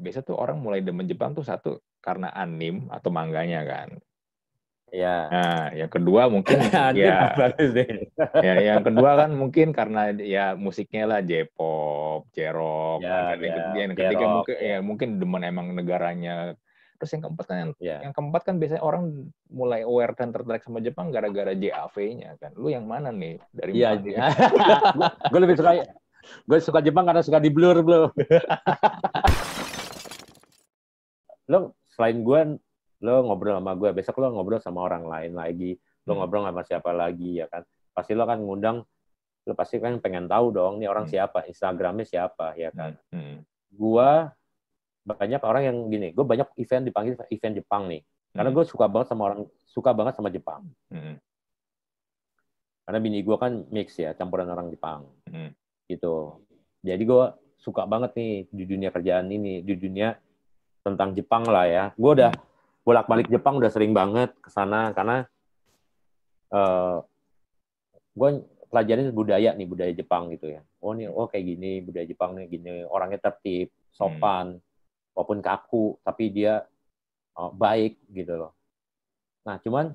biasa tuh orang mulai demen Jepang tuh satu karena anim atau mangganya kan. Ya. Nah, yang kedua mungkin ya, ya, yang kedua kan mungkin karena ya musiknya lah J-pop, J-rock. Ya, yang, ya, yang ketiga J-rock, mungkin ya. ya mungkin demen emang negaranya. Terus yang keempat kan, Ya. yang keempat kan biasanya orang mulai aware dan tertarik sama Jepang gara-gara JAV-nya kan. Lu yang mana nih dari Iya, mana? iya. gue lebih suka gue suka Jepang karena suka di blur bro. lo selain gue lo ngobrol sama gue besok lo ngobrol sama orang lain lagi. Lo Hmm. ngobrol sama siapa lagi ya kan? Pasti lo kan ngundang lo pasti kan pengen tahu dong nih orang Hmm. siapa instagramnya siapa ya kan? Hmm. gua banyak orang yang gini gue banyak event dipanggil event Jepang nih. Karena gue suka banget sama orang suka banget sama Jepang. Karena bini gue kan mix ya campuran orang Jepang. Gitu. Jadi gue suka banget nih di dunia kerjaan ini di dunia tentang Jepang lah ya. Gue udah bolak balik Jepang udah sering banget ke sana karena eh gue pelajarin budaya nih budaya Jepang gitu ya. Oh nih oh kayak gini budaya Jepang nih gini. Orangnya tertib sopan walaupun kaku tapi dia eh, baik gitu loh. Nah cuman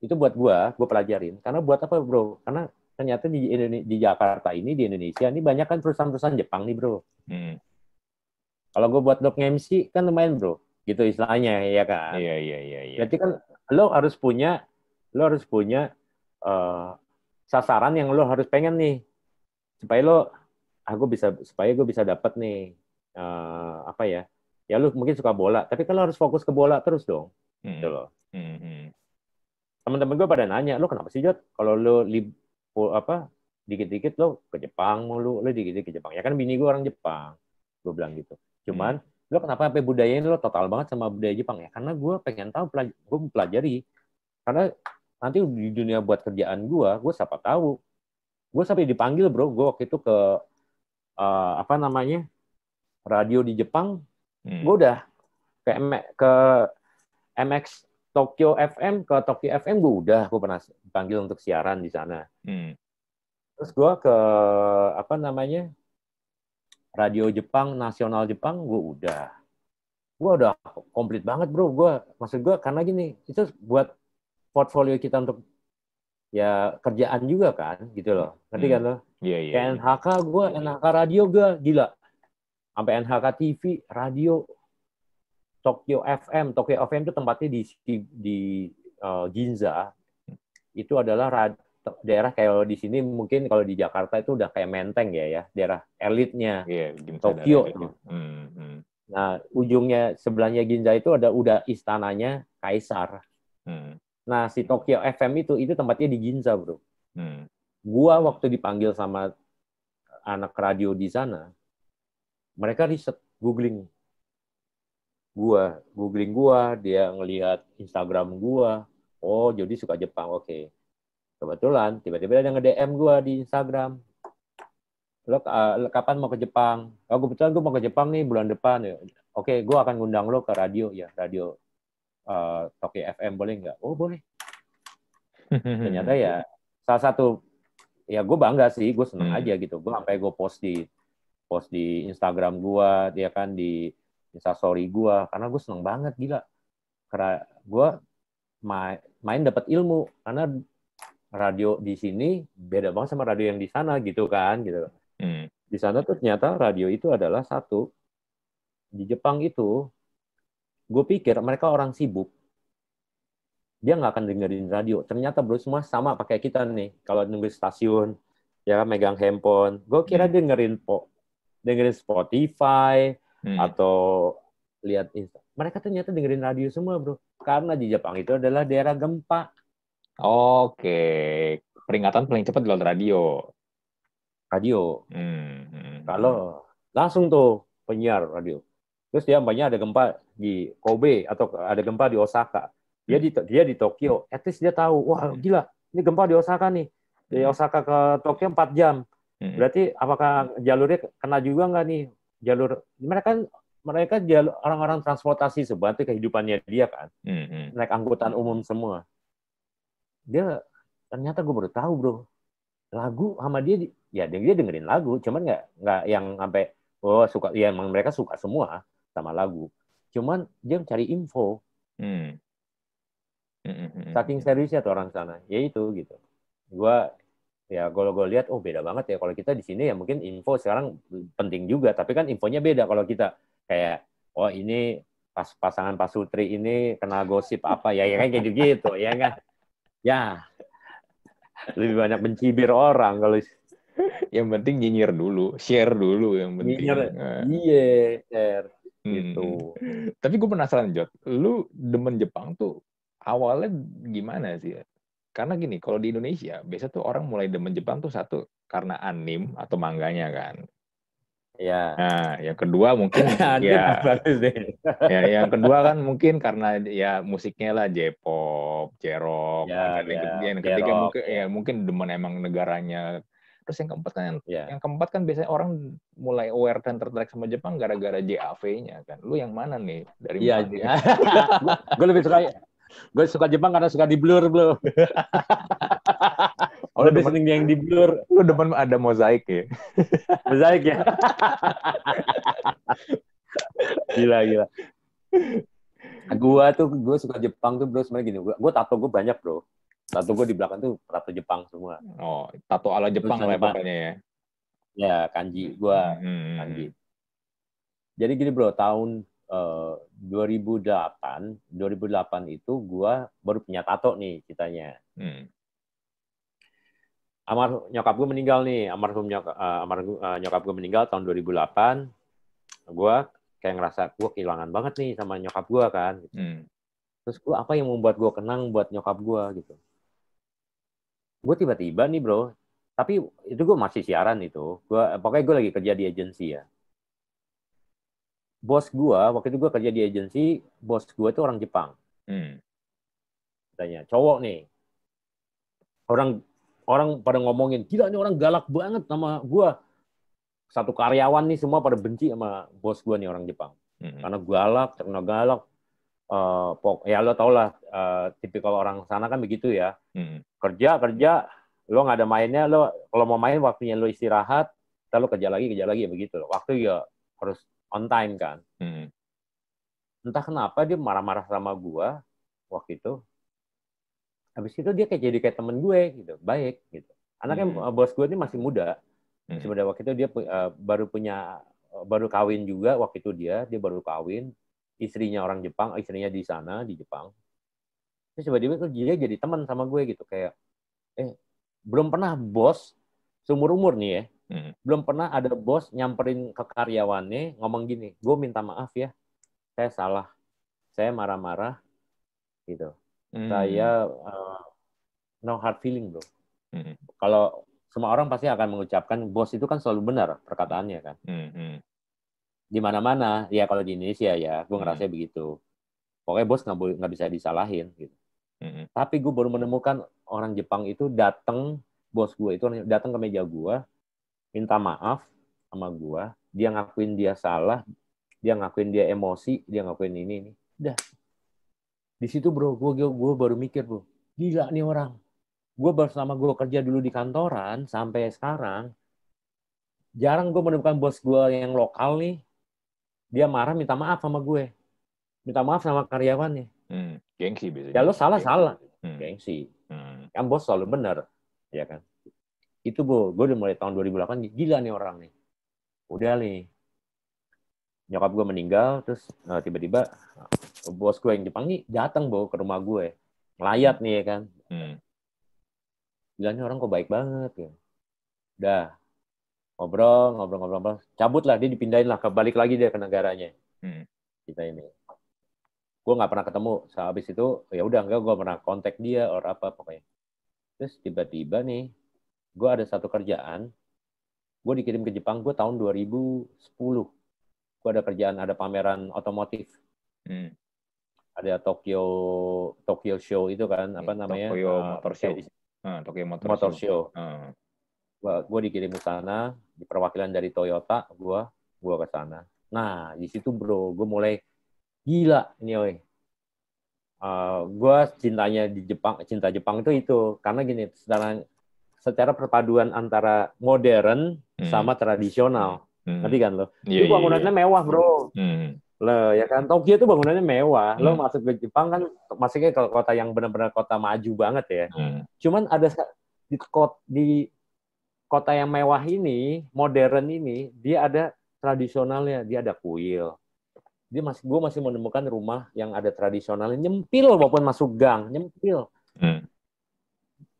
itu buat gue gue pelajarin. Karena buat apa bro? Karena ternyata di di Jakarta ini di Indonesia ini banyak kan perusahaan-perusahaan Jepang nih bro. Hmm. Kalau gue buat blog MC kan lumayan bro gitu istilahnya ya kan Iya, iya, iya, iya. Berarti kan lo harus punya lo harus punya eh, sasaran yang lo harus pengen nih supaya lo aku bisa supaya gue bisa dapat nih eh, apa ya ya lo mungkin suka bola tapi kan lo harus fokus ke bola terus dong Hmm. gitu loh Hmm. Hmm. teman-teman gue pada nanya lo kenapa sih Jot kalau lo lib apa dikit-dikit lo ke Jepang mulu lo dikit-dikit ke Jepang ya kan bini gue orang Jepang gue bilang gitu cuman lo kenapa sampai budayanya lo total banget sama budaya Jepang ya? Karena gue pengen tahu gue pelajari karena nanti di dunia buat kerjaan gue gue siapa tahu. Gue sampai dipanggil bro. Gue waktu itu ke eh, apa namanya radio di Jepang. Hmm. gue udah ke M- ke MX Tokyo FM ke Tokyo FM gue udah. Gue pernah dipanggil untuk siaran di sana. Hmm. terus gue ke apa namanya radio Jepang nasional Jepang gue udah gue udah komplit banget bro gue maksud gue karena gini itu buat portfolio kita untuk ya kerjaan juga kan gitu loh ngerti Hmm. kan lo Iya, iya. kayak iya. NHK gue NHK radio gue gila sampai NHK TV radio Tokyo FM Tokyo FM itu tempatnya di di, di eh, Ginza itu adalah rad- daerah kayak di sini mungkin kalau di Jakarta itu udah kayak Menteng ya ya daerah elitnya Iya, Ginza Tokyo. dari itu. Hmm. Hmm. nah ujungnya sebelahnya Ginza itu ada udah istananya Kaisar Hmm. nah si Tokyo FM itu itu tempatnya di Ginza bro Hmm. gua waktu dipanggil sama anak radio di sana, mereka riset, googling. Gua, googling gua, dia ngelihat Instagram gua. Oh, jadi suka Jepang, oke. Kebetulan tiba-tiba ada nge-DM gua di Instagram. Lo uh, kapan mau ke Jepang? Oh, kebetulan gua mau ke Jepang nih bulan depan. Ya. Oke, gua akan ngundang lo ke radio ya, radio uh, Tokyo FM boleh nggak? Oh, boleh ternyata ya salah satu ya gue bangga sih gue seneng Hmm. aja gitu gue sampai gue post di post di Instagram gue dia kan di Instastory gue karena gue seneng banget gila karena gue main main dapat ilmu karena radio di sini beda banget sama radio yang di sana gitu kan gitu. Hmm. di sana tuh ternyata radio itu adalah satu di Jepang itu. Gue pikir mereka orang sibuk. Dia nggak akan dengerin radio. Ternyata bro semua sama pakai kita nih. Kalau nunggu stasiun ya megang handphone. Gue kira Hmm. dengerin po dengerin Spotify Hmm. atau lihat Insta. Mereka ternyata dengerin radio semua bro. Karena di Jepang itu adalah daerah gempa Oke, peringatan paling cepat lewat radio. radio Hmm. hmm. kalau langsung tuh penyiar radio terus dia banyak ada gempa di Kobe atau ada gempa di Osaka dia di dia di Tokyo at least dia tahu wah Hmm. gila ini gempa di Osaka nih dari Hmm. Osaka ke Tokyo 4 jam Hmm. berarti apakah jalurnya kena juga nggak nih jalur mereka kan mereka jalur orang-orang transportasi sebantu kehidupannya dia kan Hmm. Hmm. naik angkutan umum semua dia ternyata gue baru tahu bro. Lagu sama dia di- ya dia dengerin lagu cuman nggak nggak yang sampai oh suka ya emang mereka suka semua sama lagu. Cuman dia mencari info. Hmm. hmm, hmm, hmm saking seriusnya tuh orang sana. Ya itu gitu. Gue ya kalau gue lihat oh beda banget ya. Kalau kita di sini ya mungkin info sekarang penting juga. Tapi kan infonya beda kalau kita kayak oh ini pas pasangan Pak Sutri ini kena gosip apa. Ya ya kayak gitu gitu ya kan ya. Lebih banyak mencibir orang kalau yang penting nyinyir dulu share dulu yang penting. Nyinyir nah. iya share hmm. gitu tapi gue penasaran Jod lu demen Jepang tuh awalnya gimana sih? Karena gini kalau di Indonesia biasa tuh orang mulai demen Jepang tuh satu karena anim atau mangganya kan Ya. Nah, yang kedua mungkin ya, ya, yang kedua kan mungkin karena ya musiknya lah J-pop, J-rock. Ya, ya, yang ketiga mungkin ya mungkin demen emang negaranya. Terus yang keempat kan, ya. yang keempat kan biasanya orang mulai aware dan tertarik sama Jepang gara-gara JAV-nya kan. Lu yang mana nih dari Iya, ya. gue lebih suka gue suka Jepang karena suka di blur blur. Oh, lebih seneng yang di blur. Lu depan ada mozaik ya? mozaik ya? gila, gila. Gua tuh, gue suka Jepang tuh bro, sebenarnya gini. Gue, gue tato gue banyak bro. Tato gue di belakang tuh tato Jepang semua. Oh, tato ala Jepang lah pokoknya ya? Ya, kanji. Gue hmm, kanji. Jadi gini bro, tahun uh, 2008, 2008 itu gue baru punya tato nih ceritanya. Hmm amar nyokap gue meninggal nih. Almarhum nyokap uh, amar uh, nyokap gue meninggal tahun 2008 gue kayak ngerasa gue kehilangan banget nih sama nyokap gue kan gitu. hmm. terus gue apa yang membuat gue kenang buat nyokap gue gitu. Gue tiba-tiba nih bro tapi itu gue masih siaran itu. Gue pokoknya gue lagi kerja di agensi ya. Bos gue waktu itu gue kerja di agensi bos gue itu orang Jepang. Hmm. tanya cowok nih. Orang orang pada ngomongin gila ini orang galak banget sama gue satu karyawan nih semua pada benci sama bos gue nih orang Jepang. Hmm. karena galak karena galak. Uh, pok ya lo tau lah uh, tipikal orang sana kan begitu ya. Hmm. kerja kerja lo nggak ada mainnya lo kalau mau main waktunya lo istirahat lo kerja lagi kerja lagi ya begitu waktu ya harus on time kan. Hmm. entah kenapa dia marah-marah sama gue waktu itu habis itu dia kayak jadi kayak temen gue gitu baik gitu anaknya hmm. bos gue ini masih muda hmm. sebenarnya waktu itu dia uh, baru punya uh, baru kawin juga waktu itu dia dia baru kawin istrinya orang Jepang istrinya di sana di Jepang terus tiba-tiba tuh dia jadi teman sama gue gitu kayak eh belum pernah bos seumur umur nih ya hmm. belum pernah ada bos nyamperin ke karyawannya ngomong gini gue minta maaf ya saya salah saya marah-marah gitu Hmm. Saya uh, no hard feeling, bro. Hmm. Kalau semua orang pasti akan mengucapkan bos itu kan selalu benar perkataannya kan. Hmm. Di mana-mana, ya kalau di Indonesia ya, gue ngerasa hmm. begitu. Pokoknya bos nggak nggak bisa disalahin gitu. Hmm. Tapi gue baru menemukan orang Jepang itu datang bos gue itu datang ke meja gue, minta maaf sama gue, dia ngakuin dia salah, dia ngakuin dia emosi, dia ngakuin ini ini. Udah, di situ bro gue gue baru mikir bro gila nih orang. Gue bersama gue kerja dulu di kantoran sampai sekarang jarang gue menemukan bos gue yang lokal nih. Dia marah minta maaf sama gue. Minta maaf sama karyawannya. Hmm, gengsi biasanya. Ya lo salah gengsi. salah. Hmm. gengsi. Hmm. kan bos selalu benar ya kan? Itu bu gue udah mulai tahun 2008 gila nih orang nih. Udah nih. Nyokap gue meninggal terus tiba tiba-tiba bos gue yang Jepang nih datang bawa ke rumah gue melayat nih ya kan. Hmm. bilangnya orang kok baik banget ya. Udah ngobrol ngobrol ngobrol ngobrol. Cabut lah dia dipindahin lah kebalik lagi dia ke negaranya. Hmm. kita ini. Gue nggak pernah ketemu sehabis itu ya udah enggak gue pernah kontak dia or apa pokoknya. Terus tiba-tiba nih gue ada satu kerjaan gue dikirim ke Jepang gue tahun 2010 gue ada kerjaan ada pameran otomotif. Hmm. Ada Tokyo Tokyo Show itu kan apa namanya Tokyo uh, Motor Show uh, Tokyo Motor, Motor Show, show. Uh. gue dikirim ke sana di perwakilan dari Toyota gue gue ke sana nah di situ bro gue mulai gila ini oi uh, gue cintanya di Jepang cinta Jepang itu itu karena gini secara secara perpaduan antara modern hmm. sama tradisional Hmm. Ngerti kan lo? Yeah, itu iya, bangunannya yeah, yeah. mewah, Bro. Hmm. Lo ya kan Tokyo itu bangunannya mewah. Hmm. Lo masuk ke Jepang kan masuknya ke kota yang benar-benar kota maju banget ya. Hmm. Cuman ada di kota, di kota yang mewah ini, modern ini, dia ada tradisionalnya, dia ada kuil. Dia masih gue masih menemukan rumah yang ada tradisionalnya nyempil walaupun masuk gang, nyempil. Hmm.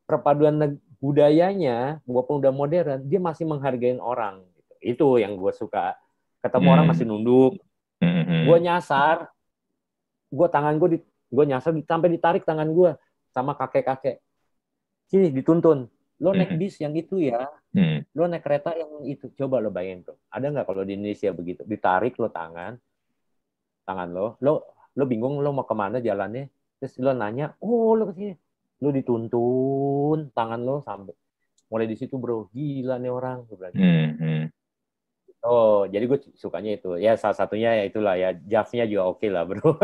Perpaduan budayanya walaupun udah modern, dia masih menghargai orang. Itu yang gue suka. Ketemu hmm. orang masih nunduk. Hmm. Gue nyasar, gue tangan gue di, gue nyasar sampai ditarik tangan gue sama kakek-kakek. Sini dituntun. Lo naik bis yang itu ya, hmm. lo naik kereta yang itu, coba lo bayangin tuh, ada nggak kalau di Indonesia begitu, ditarik lo tangan, tangan lo, lo lo bingung lo mau ke mana jalannya, terus lo nanya, oh lo ke sini, lo dituntun tangan lo sampai, mulai di situ bro, gila nih orang, hmm, hmm. Oh, jadi gue sukanya itu. Ya salah satunya ya itulah ya, Javnya juga oke okay lah bro.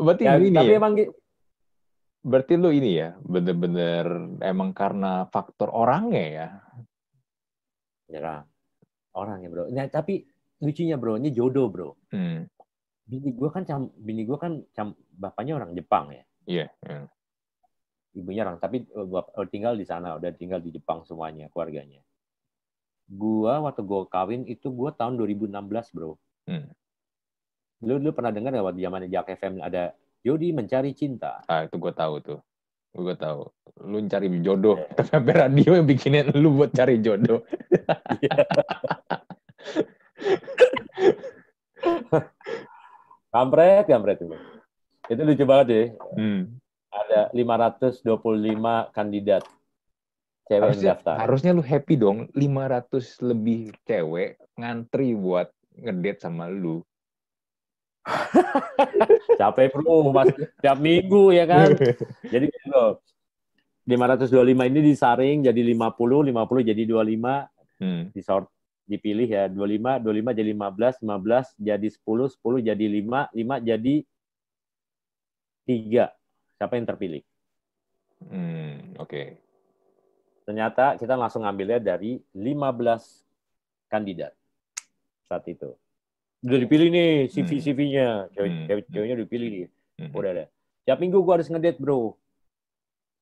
Berarti ya, ini tapi ya? emang Berarti lu ini ya, bener-bener emang karena faktor orangnya ya? Ya, orangnya bro. Nah, tapi lucunya bro, ini jodoh bro. Hmm. Bini gue kan cam, bini gue kan cam, bapaknya orang Jepang ya. Iya. Yeah, yeah. Ibunya orang, tapi uh, tinggal di sana, udah tinggal di Jepang semuanya, keluarganya. Gua waktu gue kawin itu gue tahun 2016 bro. Hmm. Lu lu pernah dengar nggak waktu zaman Jack FM ada Jody mencari cinta? Ah itu gue tahu tuh. Gue tahu. Lu cari jodoh. Yeah. Tapi radio yang bikinin lu buat cari jodoh. kampret, kampret itu. Itu lucu banget deh. Hmm. Ada 525 kandidat cewek harusnya, yang daftar. Harusnya lu happy dong. 500 lebih cewek ngantri buat ngedate sama lu. Capek bro, mas tiap minggu ya kan. Jadi gitu. 525 ini disaring jadi 50, 50 jadi 25, hmm. disort dipilih ya 25, 25 jadi 15, 15 jadi 10, 10 jadi 5, 5 jadi 3. Siapa yang terpilih? Hmm, oke. Okay. Ternyata kita langsung ngambilnya dari 15 kandidat saat itu udah dipilih nih CV hmm. CV-nya cewek hmm. udah dipilih nih hmm. udah ada tiap minggu gua harus ngedate bro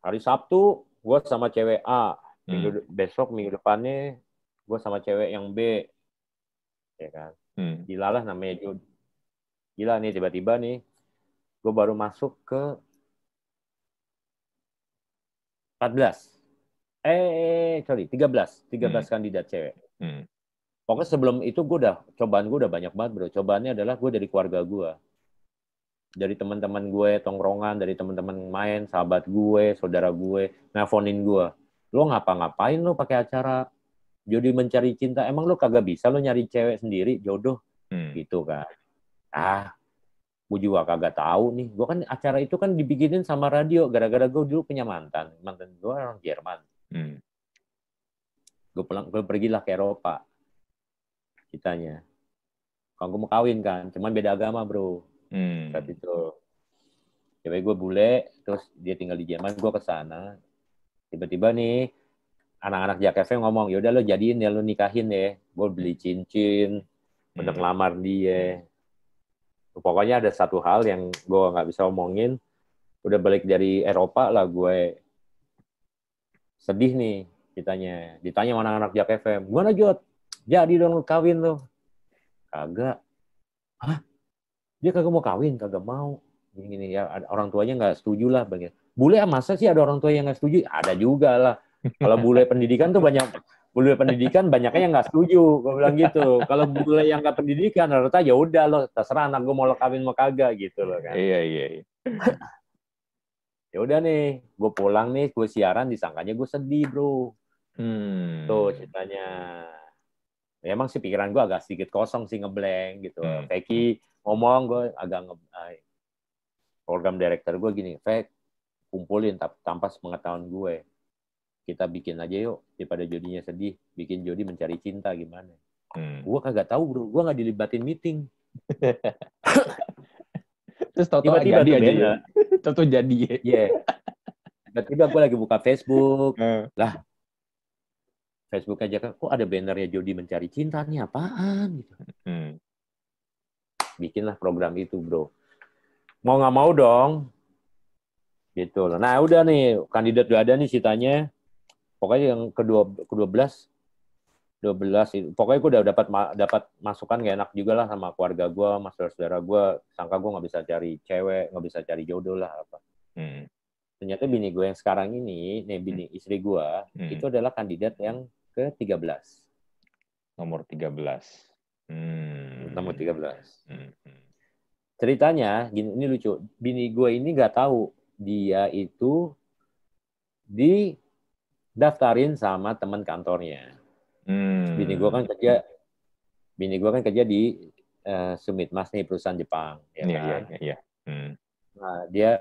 hari Sabtu gua sama cewek A minggu hmm. besok minggu depannya gua sama cewek yang B ya kan hmm. gila lah namanya Jod gila nih tiba-tiba nih gua baru masuk ke 14 eh sorry 13 13 hmm. kandidat cewek. Hmm. Pokoknya sebelum itu gue udah cobaan gue udah banyak banget bro. Cobaannya adalah gue dari keluarga gue dari teman-teman gue tongkrongan dari teman-teman main sahabat gue saudara gue nelfonin gue lo ngapa-ngapain lo pakai acara jadi mencari cinta? Emang lo kagak bisa lo nyari cewek sendiri? Jodoh. Hmm. gitu kan. Ah gue juga kagak tahu nih gue kan acara itu kan dibikinin sama radio gara-gara gue dulu punya mantan mantan gue orang Jerman hmm. gue pulang gue pergilah ke Eropa kitanya. Kalau gue mau kawin kan, cuman beda agama bro. Hmm. Saat itu. Cewek gue bule, terus dia tinggal di Jerman, gue ke sana. Tiba-tiba nih, anak-anak Jakarta ngomong, yaudah lo jadiin ya, lo nikahin ya. Gue beli cincin, udah hmm. ngelamar dia. Pokoknya ada satu hal yang gue nggak bisa omongin. Udah balik dari Eropa lah gue sedih nih ditanya. Ditanya mana anak Jak FM, gimana Jod? jadi dong kawin tuh kagak. Hah? Dia kagak mau kawin? Kagak mau. Gini gini ya orang tuanya nggak setuju lah bagian bule masa sih ada orang tua yang nggak setuju? Ada juga lah. Kalau bule pendidikan tuh banyak bule pendidikan banyaknya yang nggak setuju gue bilang gitu kalau bule yang nggak pendidikan rata ya udah lo terserah anak gue mau lo kawin mau kagak gitu loh kan iya iya, iya. ya udah nih gue pulang nih gue siaran disangkanya gue sedih bro hmm. tuh ceritanya ya, emang sih pikiran gue agak sedikit kosong sih ngeblank gitu. Hmm. Peki ngomong gue agak nge program director gue gini, Fek kumpulin tanpa sepengetahuan gue. Kita bikin aja yuk daripada jodinya sedih, bikin jodi mencari cinta gimana. Hmm. Gue kagak tahu bro, gue nggak dilibatin meeting. Terus tau-tau jadi aja ya. Tau-tau jadi ya. Yeah. tiba-tiba gue lagi buka Facebook uh. lah Facebook aja kan kok ada bannernya Jody mencari cinta nih apaan gitu hmm. bikinlah program itu bro mau nggak mau dong gitu loh nah udah nih kandidat udah ada nih ceritanya pokoknya yang kedua kedua belas 12 pokoknya gue udah dapat dapat masukan gak enak juga lah sama keluarga gue mas saudara gue sangka gue nggak bisa cari cewek nggak bisa cari jodoh lah apa hmm. ternyata bini gue yang sekarang ini nih bini hmm. istri gue hmm. itu adalah kandidat yang ke 13 nomor 13 hmm. nomor 13 hmm. hmm. ceritanya gini ini lucu bini gue ini nggak tahu dia itu di daftarin sama teman kantornya Hmm. Bini gue kan kerja, bini gue kan kerja di uh, Sumit Mas nih perusahaan Jepang, ya iya, kan? Iya, iya. Hmm. Nah dia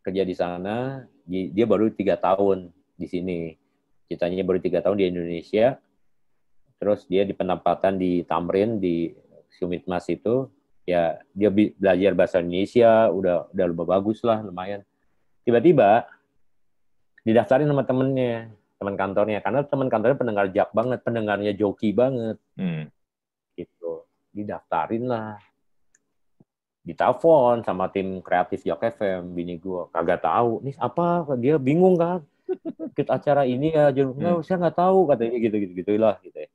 kerja di sana, dia baru tiga tahun di sini. Ceritanya baru tiga tahun di Indonesia, terus dia di penempatan di Tamrin di Sumit Mas itu, ya dia belajar bahasa Indonesia, udah udah lebih bagus lah, lumayan. Tiba-tiba didaftarin sama temennya teman kantornya. Karena teman kantornya pendengar jak banget pendengarnya joki banget. Hmm. gitu. Didaftarin lah. Ditelepon sama tim kreatif Jak FM bini gue kagak tahu. Nih apa? Dia bingung kan? Ikut acara ini ya jadi hmm. saya nggak tahu katanya gitu gitu gitulah gitu ya.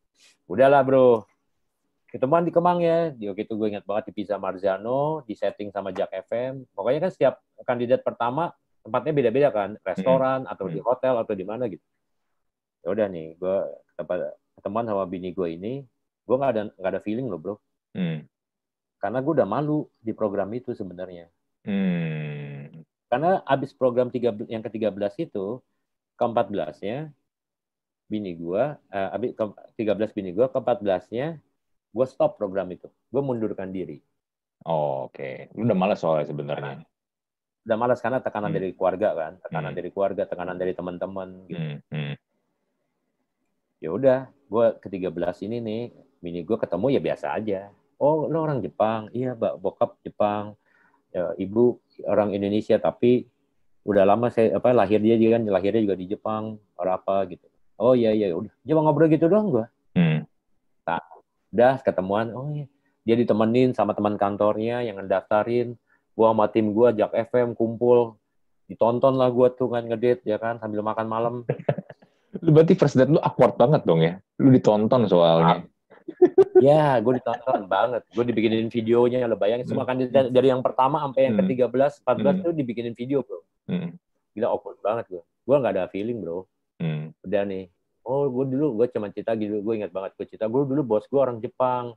Udahlah bro. Ketemuan di Kemang ya. Di waktu itu gue ingat banget di Pizza Marzano di setting sama Jak FM pokoknya kan setiap kandidat pertama tempatnya beda-beda kan restoran hmm. atau di hotel atau di mana gitu ya udah nih gue teman sama bini gue ini gue nggak ada nggak ada feeling loh bro hmm. karena gue udah malu di program itu sebenarnya hmm. karena abis program tiga yang ke 13 itu ke 14 nya bini gue uh, abis ke 13 bini gue ke 14 nya gue stop program itu gue mundurkan diri oh, oke okay. lu udah malas soalnya sebenarnya udah malas karena tekanan hmm. dari keluarga kan tekanan hmm. dari keluarga tekanan dari teman-teman gitu. Hmm. Hmm. Ya udah gue ke 13 ini nih mini gue ketemu ya biasa aja. Oh lo orang Jepang? Iya mbak. Bokap Jepang. Ya, ibu orang Indonesia tapi udah lama saya apa lahir dia juga kan lahirnya juga di Jepang orang apa gitu. Oh iya iya udah. Cuma ngobrol gitu doang gue hmm. nah, udah ketemuan. Oh iya. Dia ditemenin sama teman kantornya yang ngedaftarin gua sama tim gua Jak FM kumpul ditonton lah gua tuh kan ngedate ya kan sambil makan malam Lu berarti first date lu awkward banget dong ya? Lu ditonton soalnya. ya, gue ditonton banget. Gue dibikinin videonya, lo bayangin semua kan dari yang pertama sampai yang ke-13, hmm. 14 hmm. tuh dibikinin video, bro. Hmm. Gila awkward banget gue. Gue gak ada feeling, bro. Hmm. Udah nih. Oh, gue dulu, gue cuma cerita gitu. Gue ingat banget, gue cerita. Gue dulu bos gue orang Jepang.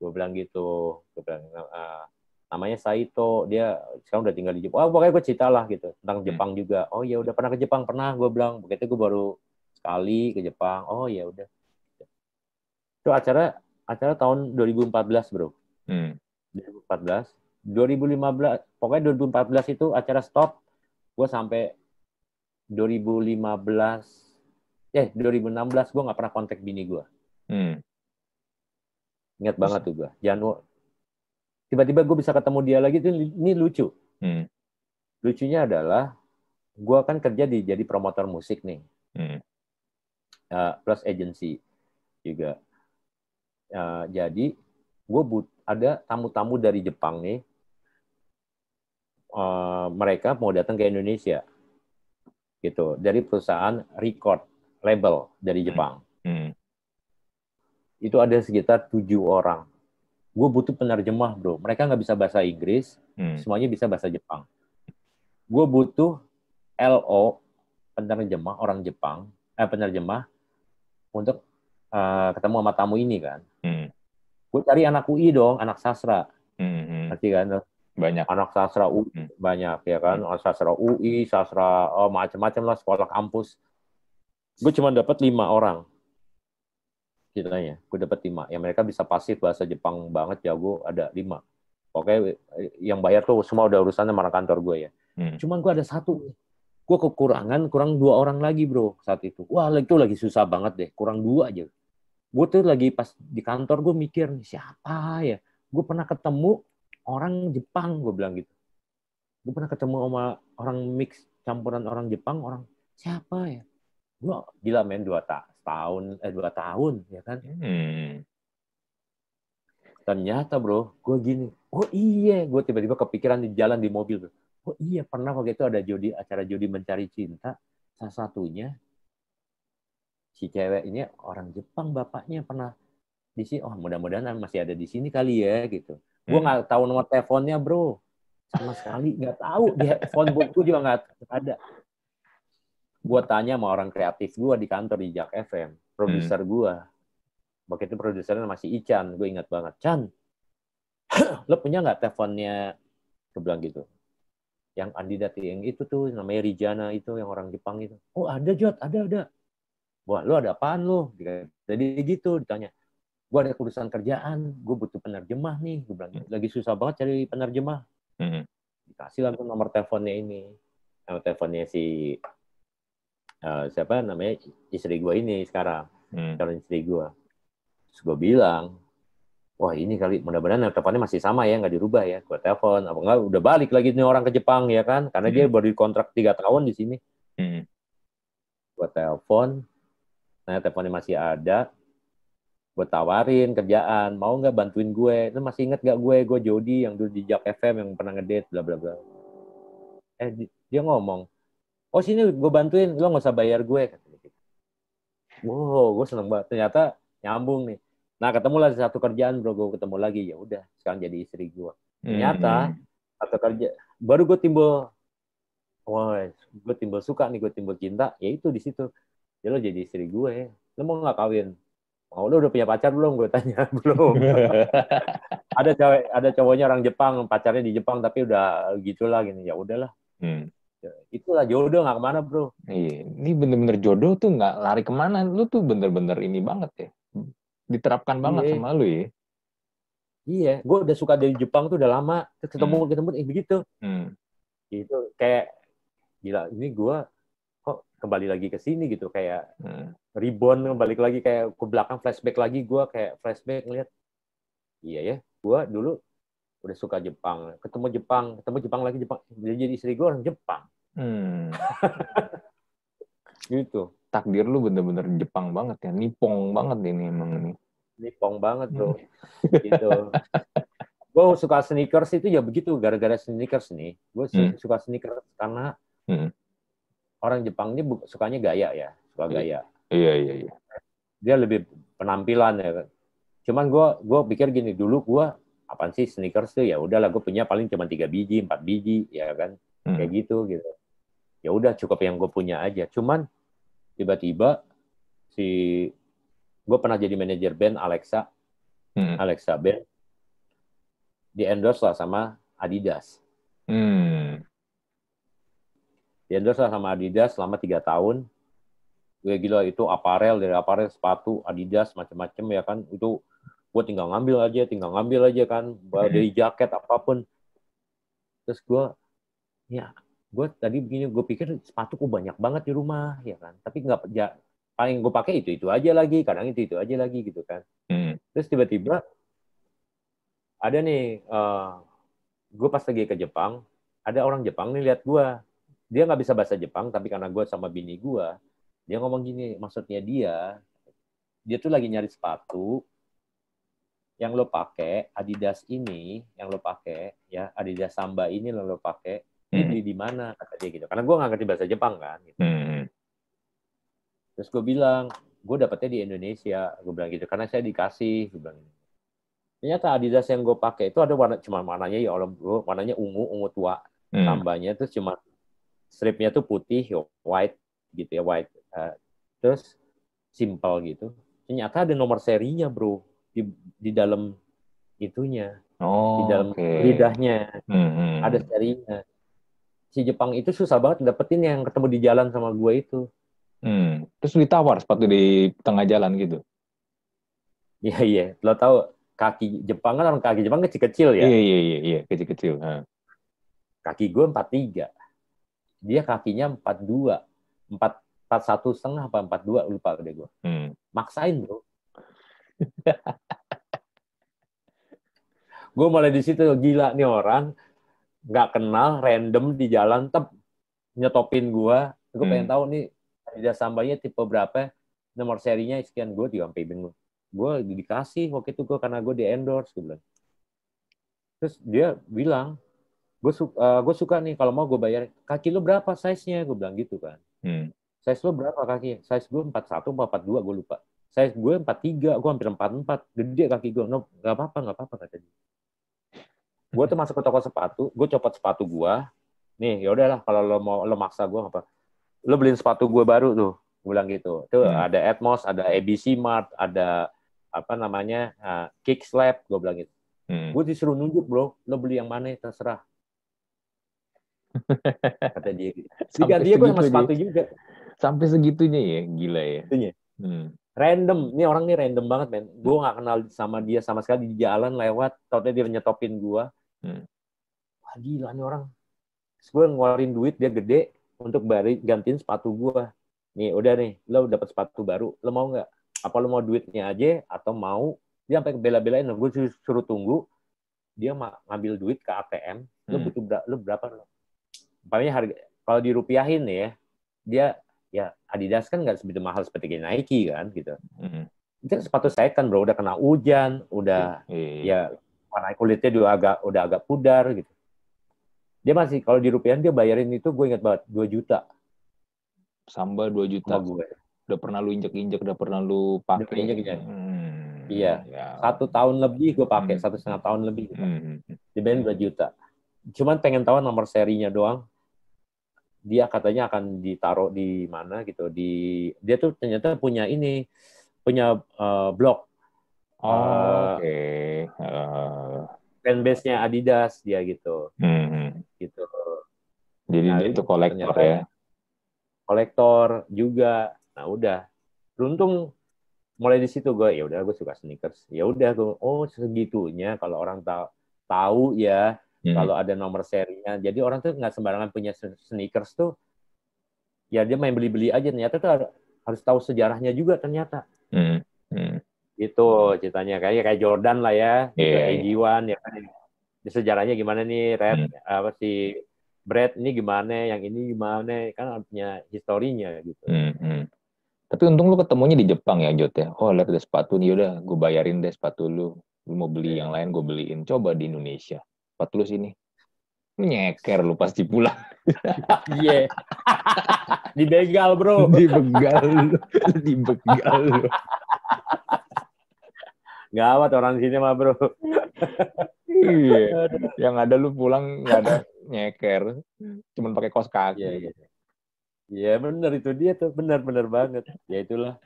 Gue bilang gitu. Gue bilang, uh, namanya Saito. Dia sekarang udah tinggal di Jepang. Oh, pokoknya gue cerita lah gitu. Tentang hmm. Jepang juga. Oh, ya udah pernah ke Jepang. Pernah, gue bilang. Begitu gue baru sekali ke Jepang oh ya udah itu acara acara tahun 2014 bro hmm. 2014 2015 pokoknya 2014 itu acara stop gue sampai 2015 eh 2016 gue nggak pernah kontak bini gue hmm. ingat banget tuh gue Januari tiba-tiba gue bisa ketemu dia lagi tuh ini lucu hmm. lucunya adalah gue kan kerja di jadi promotor musik nih hmm uh, plus agency juga. Uh, jadi gue but ada tamu-tamu dari Jepang nih, uh, mereka mau datang ke Indonesia, gitu dari perusahaan record label dari Jepang. Hmm. Hmm. Itu ada sekitar tujuh orang. Gue butuh penerjemah bro. Mereka nggak bisa bahasa Inggris, hmm. semuanya bisa bahasa Jepang. Gue butuh LO penerjemah orang Jepang, eh penerjemah untuk uh, ketemu sama tamu ini kan. Hmm. Gue cari anak UI dong, anak sastra. Hmm. Nanti kan banyak anak sastra UI hmm. banyak ya kan, hmm. sastra UI, sastra oh, macam-macam lah sekolah kampus. Gue cuma dapat lima orang ceritanya. Gue dapat lima. Yang mereka bisa pasif bahasa Jepang banget jago ada lima. Oke, yang bayar tuh semua udah urusannya sama kantor gue ya. Hmm. Cuman gue ada satu gue kekurangan kurang dua orang lagi bro saat itu wah itu lagi susah banget deh kurang dua aja gue tuh lagi pas di kantor gue mikir nih siapa ya gue pernah ketemu orang Jepang gue bilang gitu gue pernah ketemu sama orang mix campuran orang Jepang, orang siapa ya? Gua gila main dua ta tahun eh dua tahun ya kan. Hmm. Ternyata bro, gue gini, oh iya, gue tiba-tiba kepikiran di jalan di mobil, bro. oh iya pernah waktu itu ada Jody acara Jody mencari cinta, salah satunya si cewek ini orang Jepang bapaknya pernah di sini, oh mudah-mudahan masih ada di sini kali ya gitu. Gue hmm. nggak tahu nomor teleponnya bro, sama sekali nggak tahu di phone book gue juga nggak ada. Gue tanya sama orang kreatif gue di kantor di Jack FM, produser hmm. gue, waktu itu produsernya masih Ican gue ingat banget. Chan lo punya nggak teleponnya? Gue bilang gitu. Yang Andi Dati yang itu tuh namanya Rijana itu yang orang Jepang itu. Oh ada Jot ada ada. Wah lo ada apaan lo? Jadi gitu ditanya. Gue ada urusan kerjaan gue butuh penerjemah nih. Gue bilang lagi susah banget cari penerjemah. Hmm. dikasih langsung nomor teleponnya ini. Nomor teleponnya si uh, siapa namanya istri gue ini sekarang hmm. calon istri gue Terus gue bilang, wah ini kali mudah-mudahan teleponnya masih sama ya, nggak dirubah ya. Gue telepon, apa enggak udah balik lagi nih orang ke Jepang ya kan, karena hmm. dia baru kontrak tiga tahun di sini. Hmm. Gue telepon, nah teleponnya masih ada, gue tawarin kerjaan, mau nggak bantuin gue? Lu masih inget gak gue, gue Jody yang dulu di Jack FM yang pernah ngedate, bla bla bla. Eh dia ngomong, oh sini gue bantuin, lo nggak usah bayar gue. Wow, gue seneng banget. Ternyata nyambung nih nah ketemu lah satu kerjaan bro gue ketemu lagi ya udah sekarang jadi istri gue ternyata hmm. satu kerja baru gue timbul wah gue timbul suka nih gue timbul cinta ya itu di situ ya lo jadi istri gue lo mau nggak kawin Oh, lo udah punya pacar belum? Gue tanya belum. ada cewek, ada cowoknya orang Jepang, pacarnya di Jepang tapi udah gitulah gini. Ya udahlah. Hmm. Itulah jodoh nggak ke mana bro. Iya, ini bener-bener jodoh tuh nggak lari ke mana. Lu tuh bener-bener ini banget ya diterapkan banget iya. sama lu ya. Iya, gue udah suka dari Jepang tuh udah lama. Ketemu hmm. ketemu eh, begitu. Hmm. Gitu kayak gila ini gue kok kembali lagi ke sini gitu kayak hmm. rebound kembali lagi kayak ke belakang flashback lagi gue kayak flashback ngeliat iya ya gue dulu udah suka Jepang ketemu Jepang ketemu Jepang lagi Jepang jadi istri gue orang Jepang hmm. gitu takdir lu bener-bener Jepang banget ya, nipong banget ini emang ini. Nipong banget bro, gitu. Gue suka sneakers itu ya begitu, gara-gara sneakers nih. Gue hmm. suka sneakers karena hmm. orang Jepang ini sukanya gaya ya, suka gaya. Iya iya iya. Dia lebih penampilan ya. Cuman gue gue pikir gini dulu gue apa sih sneakers tuh? Ya udahlah gue punya paling cuma tiga biji empat biji ya kan? Hmm. kayak gitu gitu. Ya udah cukup yang gue punya aja. Cuman tiba-tiba si gue pernah jadi manajer band Alexa. Hmm. Alexa band. Di endorse lah sama Adidas. Hmm. di endorse lah sama Adidas selama tiga tahun. Gue gila itu aparel dari aparel sepatu Adidas macam-macam ya kan? Itu gue tinggal ngambil aja tinggal ngambil aja kan dari jaket apa pun. Terus gue ya gue tadi begini gue pikir sepatu sepatuku banyak banget di rumah ya kan. Tapi nggak ya, paling gue pakai itu itu aja lagi kadang itu itu aja lagi gitu kan. Hmm. terus tiba-tiba ada nih uh, eh, gue pas lagi ke Jepang ada orang Jepang nih lihat gue dia nggak bisa bahasa Jepang tapi karena gue sama bini gue dia ngomong gini maksudnya dia dia tuh lagi nyari sepatu yang lo pakai Adidas ini yang lo pakai ya Adidas Samba ini lo lo pakai ini beli di mana kata dia gitu karena gue nggak ngerti bahasa Jepang kan gitu. hmm. terus gue bilang gue dapetnya di Indonesia gue bilang gitu karena saya dikasih gue bilang gitu. ternyata Adidas yang gue pakai itu ada warna cuma warnanya ya Allah warnanya ungu ungu tua hmm. tambahnya terus cuma stripnya tuh putih white gitu ya white uh, terus simple gitu ternyata ada nomor serinya bro di di dalam itunya oh, di dalam okay. lidahnya hmm, hmm. ada serinya si Jepang itu susah banget dapetin yang ketemu di jalan sama gue itu. Hmm. Terus ditawar sepatu di tengah jalan gitu? Iya iya, lo tau kaki Jepang kan orang kaki Jepang kecil-kecil ya? Iya iya iya, iya. kecil-kecil. Nah. Kaki gue empat tiga, dia kakinya empat dua, empat empat satu setengah apa empat dua lupa deh gue. Hmm. Maksain bro. gue mulai di situ gila nih orang nggak kenal random di jalan tep nyetopin gue gue hmm. pengen tahu nih Adidas Sambanya tipe berapa? Nomor serinya sekian gue juga sampai bingung gue dikasih waktu itu gue karena gue di endorse gue bilang. Terus dia bilang gue suka uh, gue suka nih kalau mau gue bayar kaki lu berapa size nya gue bilang gitu kan. Hmm. size lu berapa kaki size gue empat satu empat dua gue lupa size gue empat tiga gue hampir empat empat. Gede kaki gue. No nggak apa apa nggak apa apa kata dia. Gue tuh masuk ke toko sepatu gue copot sepatu gue. Nih ya udahlah kalau lo mau lo maksa gue apa? Lo beliin sepatu gue baru tuh gue bilang gitu. Tuh hmm. ada Atmos ada ABC Mart ada apa namanya uh, Kick Slap gue bilang gitu. Hmm. gue disuruh nunjuk bro lo beli yang mana terserah. Kata dia. Dia gue sama sepatu juga. Sampai segitunya ya gila ya. Hmm. Random. Ini orang nih random banget men. Gue nggak kenal sama dia sama sekali di jalan lewat tau dia nyetopin gue hmm. wah gila nih orang. Terus gue ngeluarin duit dia gede untuk bari gantiin sepatu gue nih udah nih lo dapat sepatu baru. Lo mau nggak? Apa lo mau duitnya aja atau mau? Dia sampai bela-belain gue suruh tunggu. Dia ngambil duit ke ATM lo hmm. butuh lo berapa lo? Umpamanya harga kalau dirupiahin ya dia ya Adidas kan nggak sebegitu mahal seperti Nike kan gitu. Mm. Itu sepatu saya kan bro udah kena hujan, udah mm. ya warna kulitnya juga agak udah agak pudar gitu. Dia masih kalau dirupiahin dia bayarin itu gue ingat banget 2 juta. Samba 2 juta. gue. Udah pernah lu injek-injek, udah pernah lu pakai. Injek -injek. Hmm. Iya. Ya. Satu tahun lebih gue pakai, hmm. satu setengah tahun lebih. Gitu. Hmm. Dibayar 2 juta cuman pengen tahu nomor serinya doang dia katanya akan ditaruh di mana gitu di dia tuh ternyata punya ini punya uh, blog. Oh, uh, oke. Okay. uh. fanbase-nya Adidas dia gitu. Hmm. gitu. Jadi nah, itu kolektor ya? Kolektor juga. Nah udah. Beruntung mulai di situ gue ya udah gue suka sneakers. Ya udah gue oh segitunya kalau orang tahu tahu ya hmm. kalau ada nomor serinya. Jadi orang tuh nggak sembarangan punya sneakers tuh, ya dia main beli-beli aja. Ternyata tuh harus tahu sejarahnya juga ternyata. Hmm. Hmm. Itu ceritanya kayak kayak Jordan lah ya, yeah, kayak yeah. ya kan. Sejarahnya gimana nih, Red hmm. apa sih Brad ini gimana, yang ini gimana, kan punya historinya gitu. Hmm. Hmm. Tapi untung lu ketemunya di Jepang ya, Jot ya. Oh, lihat ada sepatu nih, udah gue bayarin deh sepatu lu. Lu mau beli yang lain, gue beliin. Coba di Indonesia lu sini nyeker lu pasti pulang. Iya. yeah. Dibegal, Bro. Dibegal. Dibegal. Gawat orang sini mah, Bro. iya. Yang ada lu pulang nggak ada nyeker. Cuman pakai kos kaki. Iya, iya. Iya, bener itu dia tuh. Bener-bener banget. Ya itulah.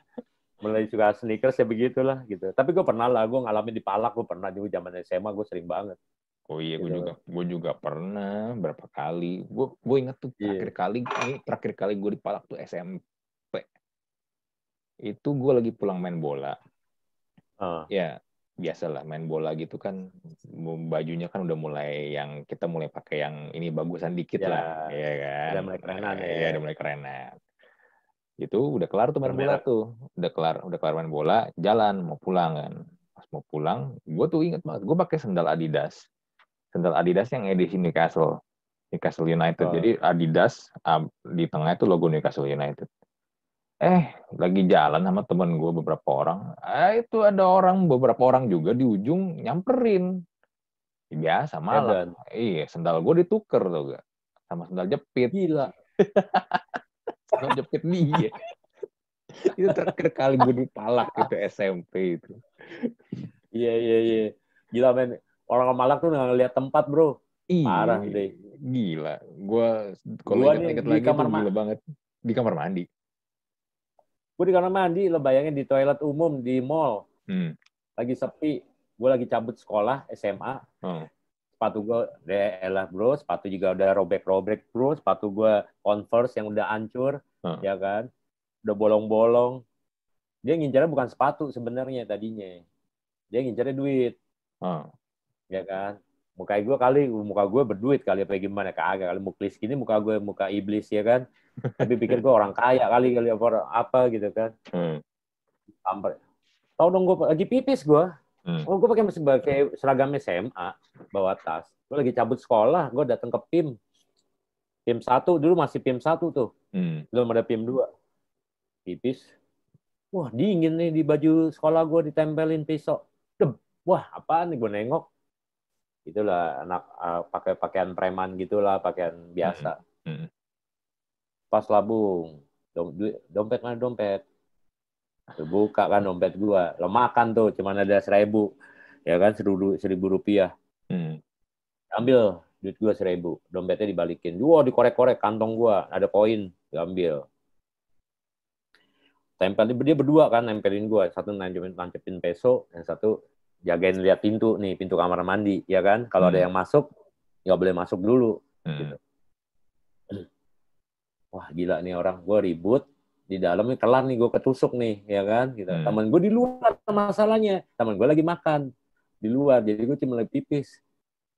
Mulai suka sneakers ya begitulah gitu. Tapi gue pernah lah, gue ngalamin di Palak, gue pernah juga zaman SMA, gue sering banget. Oh iya, gue gitu. juga, gue juga pernah berapa kali. Gue, gue ingat tuh iya. terakhir yeah. kali, ini terakhir kali gue di Palak tuh SMP. Itu gue lagi pulang main bola. Uh. Ya, biasalah main bola gitu kan, bajunya kan udah mulai yang kita mulai pakai yang ini bagusan dikit yeah. lah, ya kan. Udah mulai kerenan ya. Iya, udah mulai kerenan. Itu udah kelar tuh main bola tuh, udah kelar, udah kelar main bola, jalan mau pulang kan. Pas mau pulang, gue tuh inget banget, gue pakai sendal Adidas sendal Adidas yang edisi Newcastle. Newcastle United. Oh. Jadi Adidas um, di tengah itu logo Newcastle United. Eh, lagi jalan sama temen gue beberapa orang. Eh, itu ada orang, beberapa orang juga di ujung nyamperin. Biasa malah. Iya, sendal gue dituker tuh gak. Sama sendal jepit. Gila. sendal jepit dia. itu terakhir kali gue dipalak itu SMP itu. Iya, iya, iya. Gila men orang Malang tuh nggak ngeliat tempat bro Iya, Parah deh. Gila. Gue kalau inget-inget lagi kamar tuh gila banget. Di kamar mandi. Gue di kamar mandi, lo bayangin di toilet umum di mall. Hmm. Lagi sepi. Gue lagi cabut sekolah SMA. Hmm. Sepatu gue, elah bro, sepatu juga udah robek-robek bro. Sepatu gue Converse yang udah hancur, hmm. ya kan. Udah bolong-bolong. Dia ngincarnya bukan sepatu sebenarnya tadinya. Dia ngincarnya duit. Hmm ya kan muka gue kali muka gue berduit kali apa gimana kagak kali muklis gini muka gue muka iblis ya kan tapi pikir gue orang kaya kali kali apa apa gitu kan hmm. sampai tau dong gue lagi pipis gue hmm. oh gue pakai sebagai seragam SMA bawa tas gue lagi cabut sekolah gue datang ke PIM PIM satu dulu masih PIM satu tuh. Hmm. Belum ada PIM dua. Pipis. Wah, dingin nih di baju sekolah gue ditempelin pisau. Dem. Wah, apa nih gue nengok. Itulah anak uh, pakai pakaian preman gitulah, pakaian biasa. Hmm. Hmm. Pas labung, dom, dompet mana dompet? Tuh, buka kan dompet gua. Lo makan tuh, cuma ada seribu. Ya kan, seribu, seribu rupiah. Hmm. Ambil duit gua seribu. Dompetnya dibalikin. Wah, dikorek-korek kantong gua. Ada koin, diambil. Tempel dia berdua kan nempelin gua. Satu nancepin, nancepin peso, yang satu jagain lihat pintu nih, pintu kamar mandi, ya kan? Kalau hmm. ada yang masuk, nggak boleh masuk dulu. Hmm. Gitu. Wah gila nih orang, gue ribut, di dalamnya kelar nih gue ketusuk nih ya kan gitu hmm. teman gue di luar masalahnya teman gue lagi makan di luar jadi gue cuma lagi pipis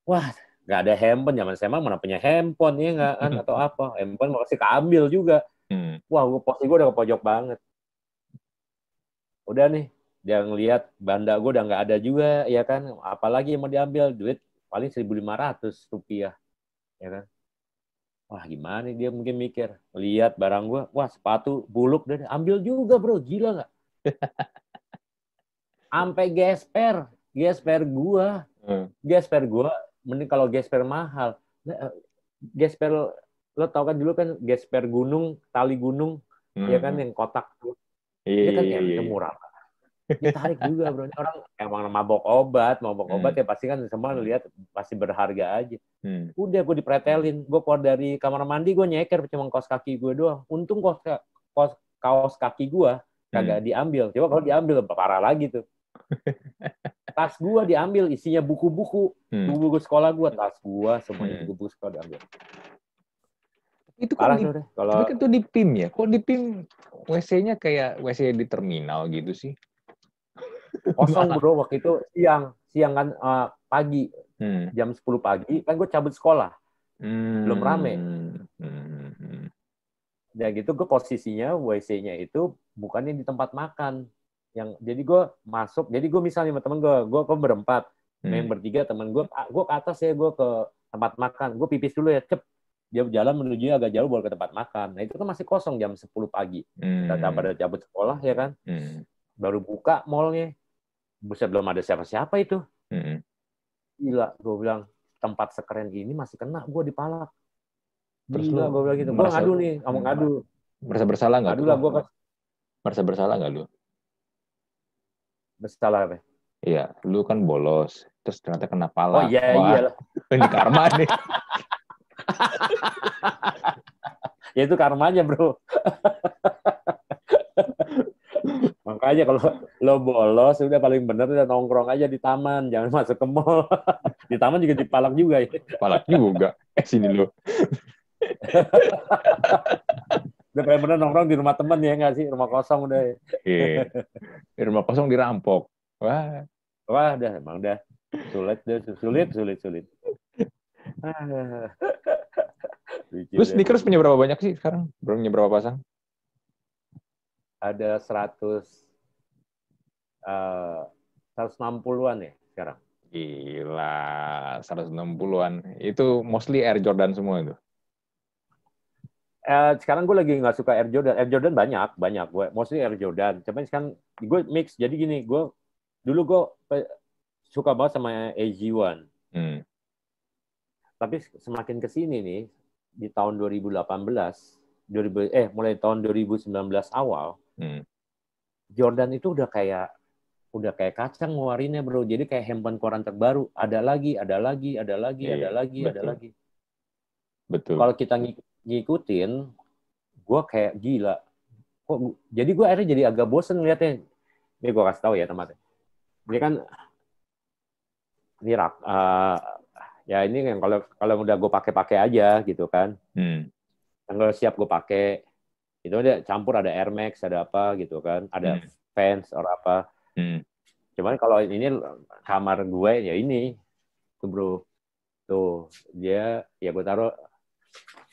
wah nggak ada handphone zaman saya mana punya handphone ya nggak kan atau apa handphone masih keambil juga hmm. wah gue posisi gue udah ke pojok banget udah nih dia ngelihat banda gue udah nggak ada juga ya kan? Apalagi yang mau diambil? Duit paling 1.500 rupiah ya kan? Wah gimana dia mungkin mikir? Lihat barang gua wah sepatu buluk dan ambil juga bro. Gila nggak? Sampai gesper gesper gua. Hmm. gesper gua mending kalau gesper mahal. Nah, gesper lo tau kan dulu kan gesper gunung tali gunung hmm. ya kan yang kotak tuh? Iya, kan iya, yang iya. murah ditarik juga bro. Orang emang mabok obat mabok hmm. obat ya pasti kan semua lihat pasti berharga aja. Hmm. udah gue dipretelin. Gue keluar dari kamar mandi gue nyeker cuma kaos kaki gue doang. Untung kaos kaos, kaos kaki gue kagak hmm. diambil. Coba kalau diambil parah lagi tuh. Tas gue diambil isinya buku-buku. Hmm. buku-buku sekolah gue tas gue semuanya hmm. buku-buku sekolah diambil. Itu di, kalau tapi kan itu di PIM ya? Kok di PIM WC-nya kayak WC di terminal gitu sih kosong bro waktu itu siang siang kan uh, pagi hmm. jam 10 pagi kan gue cabut sekolah hmm. belum rame hmm. ya gitu gue posisinya WC-nya itu bukannya di tempat makan yang jadi gue masuk jadi gue misalnya sama temen gue gue gue berempat hmm. yang bertiga temen gue ah, gue ke atas ya gue ke tempat makan gue pipis dulu ya cep dia jalan menuju agak jauh baru ke tempat makan nah itu kan masih kosong jam 10 pagi hmm. kita pada cabut sekolah ya kan hmm. baru buka mallnya buset belum ada siapa-siapa itu. Hmm. Gila, gue bilang tempat sekeren ini masih kena gue dipalak. Terus Gila, gue bilang gitu. Gue ngadu nih, ngomong ngadu. Merasa bersalah nggak? Ngadu lah gue. Merasa bersalah nggak lu? Bersalah apa? Iya, lu kan bolos, terus ternyata kena palak. Oh iya, iya. Ini karma nih. ya itu karmanya, bro. Makanya kalau lo bolos udah paling bener udah nongkrong aja di taman, jangan masuk ke mall. di taman juga dipalak juga ya. Palak juga. Eh sini lo. udah paling bener nongkrong di rumah temen ya nggak sih? Rumah kosong udah. Iya. Di rumah kosong dirampok. Wah. Wah, udah emang udah sulit deh, sulit, sulit, sulit. Terus sneakers punya berapa banyak sih sekarang? Belum punya berapa pasang? Ada 100 uh, 160-an ya sekarang. Gila, 160-an. Itu mostly Air Jordan semua itu? Uh, sekarang gue lagi nggak suka Air Jordan. Air Jordan banyak, banyak. Gue mostly Air Jordan. Cuman sekarang gue mix. Jadi gini, gue dulu gue suka banget sama AG1. Hmm. Tapi semakin ke sini nih, di tahun 2018, 2000, eh mulai tahun 2019 awal, hmm. Jordan itu udah kayak udah kayak kacang ngeluarinnya bro. Jadi kayak handphone koran terbaru. Ada lagi ada lagi ada lagi yeah, ada lagi betul. ada lagi. Betul. Kalau kita ngikutin gue kayak gila. Kok jadi gue akhirnya jadi agak bosen liatnya ini gue kasih tahu ya teman ini kan ini rak uh, ya ini yang kalau kalau udah gue pakai pakai aja gitu kan. Hmm. yang kalau siap gue pakai itu ada campur ada Air Max ada apa gitu kan. Ada hmm. fans atau apa. Hmm. Cuman kalau ini kamar gue ya ini. Tuh bro. Tuh dia ya gue taruh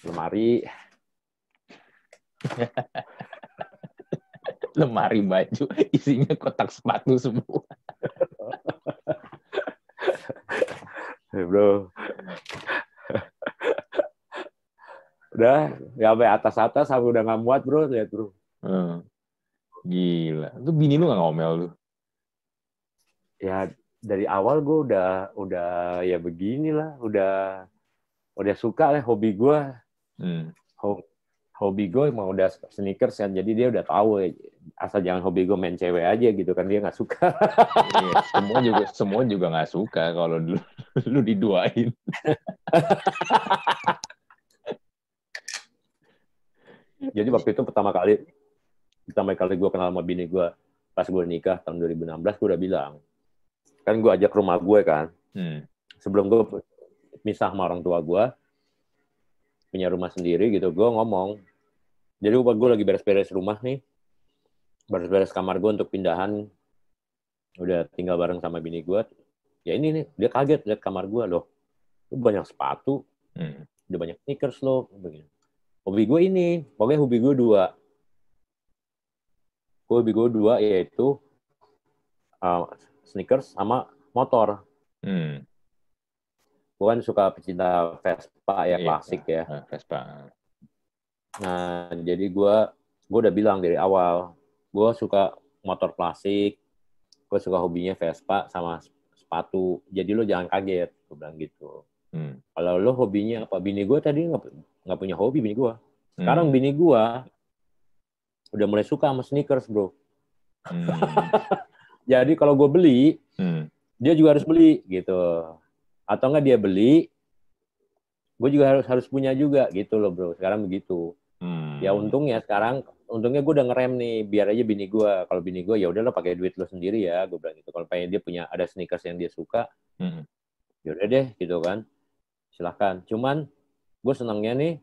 lemari. Lemari baju isinya kotak sepatu semua. Hey, bro. Udah ya sampai atas atas aku udah nggak muat bro. Lihat bro. Hmm. gila. Itu bini lu nggak ngomel lu ya dari awal gue udah udah ya beginilah udah udah suka lah hobi gue hmm. hobi gue emang udah sneakers kan jadi dia udah tahu ya, asal jangan hobi gue main cewek aja gitu kan dia nggak suka. Iya, semua juga semua juga nggak suka kalau lu, lu diduain. Jadi waktu itu pertama kali pertama kali gue kenal sama bini gue pas gue nikah tahun 2016 gue udah bilang kan gue ajak rumah gue kan. Hmm. sebelum gue misah sama orang tua gue punya rumah sendiri gitu gue ngomong jadi gue lagi beres-beres rumah nih. Beres-beres kamar gue untuk pindahan. Udah tinggal bareng sama bini gue ya ini nih dia kaget lihat kamar gue loh banyak sepatu hmm. udah banyak sneakers loh begini. Hobi gue ini pokoknya hobi gue dua. Hobi gue dua yaitu uh, sneakers sama motor hmm. gue kan suka pecinta Vespa ya iya, klasik ya uh, Vespa nah jadi gue gue udah bilang dari awal gue suka motor klasik gue suka hobinya Vespa sama sepatu jadi lo jangan kaget gue bilang gitu hmm. kalau lo hobinya apa bini gue tadi nggak punya hobi bini gua. Sekarang hmm. bini gua udah mulai suka sama sneakers, bro. Hmm. Jadi kalau gue beli, hmm. dia juga harus beli gitu. Atau enggak dia beli, gue juga harus harus punya juga gitu loh, bro. Sekarang begitu. Hmm. Ya untungnya sekarang, untungnya gue udah ngerem nih, biar aja bini gue. Kalau bini gue ya udah lo pakai duit lo sendiri ya, gue bilang gitu. Kalau pengen dia punya ada sneakers yang dia suka, hmm. ya udah deh gitu kan. Silahkan. Cuman gue senangnya nih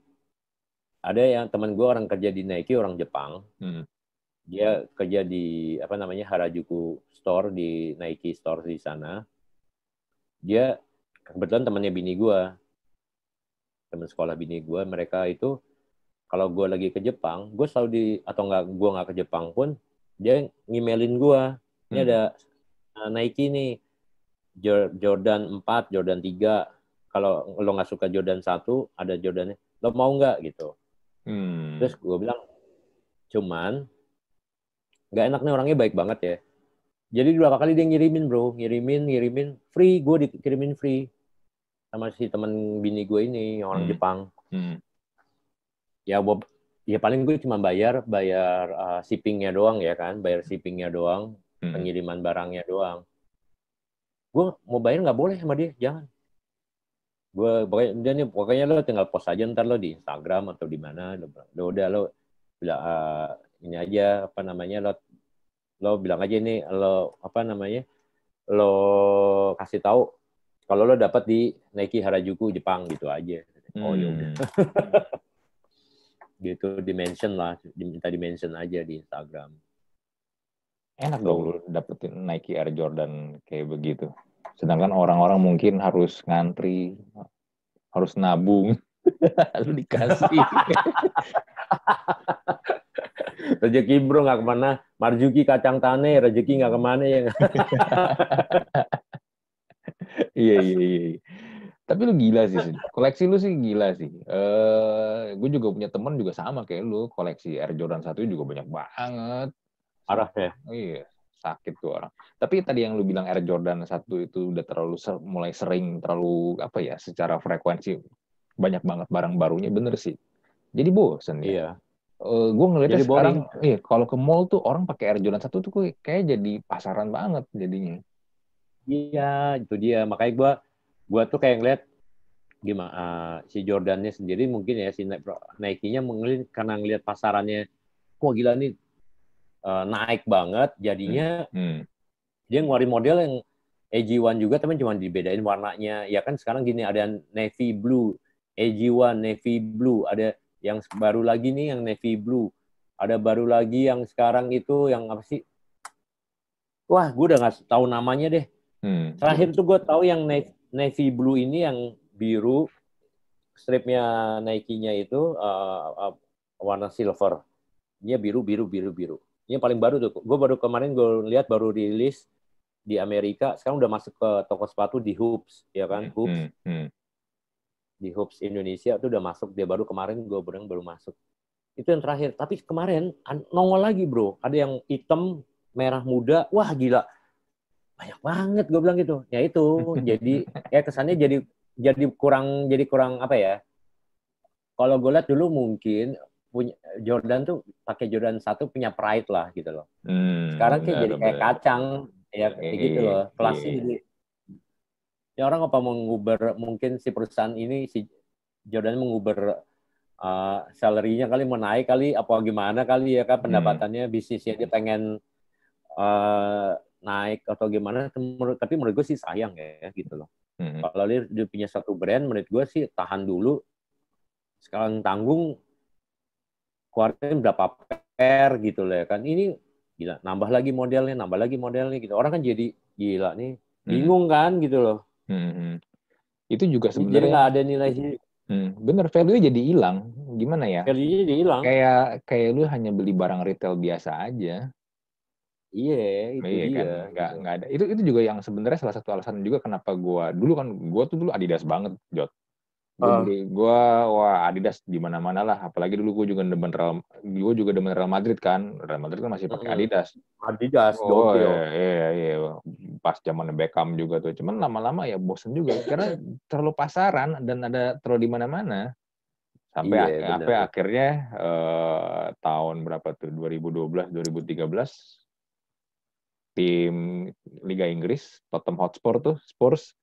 ada yang teman gue orang kerja di Nike orang Jepang hmm. Dia kerja di apa namanya Harajuku store di Nike store di sana. Dia kebetulan temannya bini gue teman sekolah bini gue mereka itu kalau gue lagi ke Jepang gue selalu di atau nggak gue nggak ke Jepang pun dia ngimelin gue ini hmm. ada uh, Nike nih. Jordan 4 Jordan 3 kalau lo nggak suka Jordan satu ada Jordannya. Lo mau nggak? Gitu. Hmm. terus gue bilang cuman nggak enak nih orangnya baik banget ya. Jadi dua kali dia ngirimin bro. Ngirimin ngirimin. Free gue dikirimin free. Sama si teman bini gue ini orang hmm. Jepang. Hmm. ya gue ya paling gue cuma bayar bayar uh, shippingnya doang ya kan. Bayar shippingnya doang hmm. pengiriman barangnya doang. Gue mau bayar nggak boleh sama dia jangan. Gue pokoknya dia nih pokoknya lo tinggal post aja ntar lo di Instagram atau di mana lo, lo udah lo bilang uh, ini aja apa namanya lo lo bilang aja ini lo apa namanya lo kasih tahu kalau lo dapat di Nike Harajuku Jepang gitu aja. Oh ya hmm. gitu dimension lah diminta dimension aja di Instagram. Enak dong lo dapetin Nike Air Jordan kayak begitu. Sedangkan orang-orang mungkin harus ngantri, harus nabung, lalu dikasih. rezeki bro nggak ke mana, marjuki kacang tane, rezeki nggak ke mana ya. iya iya iya. Tapi lu gila sih, koleksi lu sih gila sih. Uh, gue juga punya teman juga sama kayak lu, koleksi Air Jordan 1 juga banyak banget. Arah ya? Iya, sakit tuh orang. Tapi tadi yang lu bilang Air Jordan satu itu udah terlalu ser mulai sering terlalu apa ya secara frekuensi banyak banget barang barunya bener sih. Jadi bosen ya. Iya. Uh, gue ngeliatnya jadi sekarang, iya kalau ke mall tuh orang pakai Air Jordan satu tuh kayak jadi pasaran banget jadinya. Iya, itu dia. Makanya gue, gue tuh kayak ngeliat gimana uh, si Jordannya sendiri mungkin ya si Nike-nya karena ngeliat pasarannya, kok gila nih uh, naik banget jadinya hmm. Hmm. dia ngeluarin model yang AG1 juga tapi cuma dibedain warnanya ya kan sekarang gini ada navy blue AG1 navy blue ada yang baru lagi nih yang navy blue ada baru lagi yang sekarang itu yang apa sih wah gue udah nggak tahu namanya deh hmm. terakhir tuh gue tahu yang navy blue ini yang biru stripnya Nike-nya itu uh, uh, warna silver dia biru biru biru biru ini yang paling baru tuh. Gue baru kemarin gue lihat baru rilis di Amerika. Sekarang udah masuk ke toko sepatu di Hoops, ya kan? Hmm, Hoops. Hmm, hmm. Di Hoops Indonesia itu udah masuk. Dia baru kemarin gue bilang baru masuk. Itu yang terakhir. Tapi kemarin nongol lagi bro. Ada yang hitam merah muda. Wah gila. Banyak banget gue bilang gitu. Ya itu jadi ya kesannya jadi jadi kurang jadi kurang apa ya? Kalau gue lihat dulu mungkin punya Jordan tuh pakai Jordan satu punya pride lah gitu loh. Hmm, sekarang kayak jadi kayak kacang. Ya kayak gitu loh. Kelasnya iya. jadi ya orang apa mengubah mungkin si perusahaan ini si Jordan mengubah uh, salary-nya kali mau naik kali apa gimana kali ya kan pendapatannya hmm. bisnisnya dia pengen uh, naik atau gimana tapi menurut gue sih sayang ya gitu loh hmm. kalau dia, dia punya satu brand menurut gue sih tahan dulu sekarang tanggung keluarin berapa per gitu loh ya kan ini gila nambah lagi modelnya nambah lagi modelnya gitu orang kan jadi gila nih hmm. bingung hmm. kan gitu loh hmm. itu juga sebenarnya jadi nggak ada nilai sih Hmm, bener value jadi hilang. Gimana ya? Value jadi hilang. Kayak kayak lu hanya beli barang retail biasa aja. Iya, itu iya, dia. Kan? Nggak, nggak ada. Itu itu juga yang sebenarnya salah satu alasan juga kenapa gua dulu kan gua tuh dulu Adidas banget, Jot. Uh. gua wah Adidas di mana-mana lah. Apalagi dulu gua juga demen Real, gua juga demen Real Madrid kan. Real Madrid kan masih pakai Adidas. Adidas, oh, iya, iya, iya. Pas zaman Beckham juga tuh. Cuman lama-lama ya bosen juga karena terlalu pasaran dan ada terlalu di mana-mana sampai iya, ak sampai akhirnya eh, tahun berapa tuh 2012 2013 tim Liga Inggris Tottenham Hotspur tuh Spurs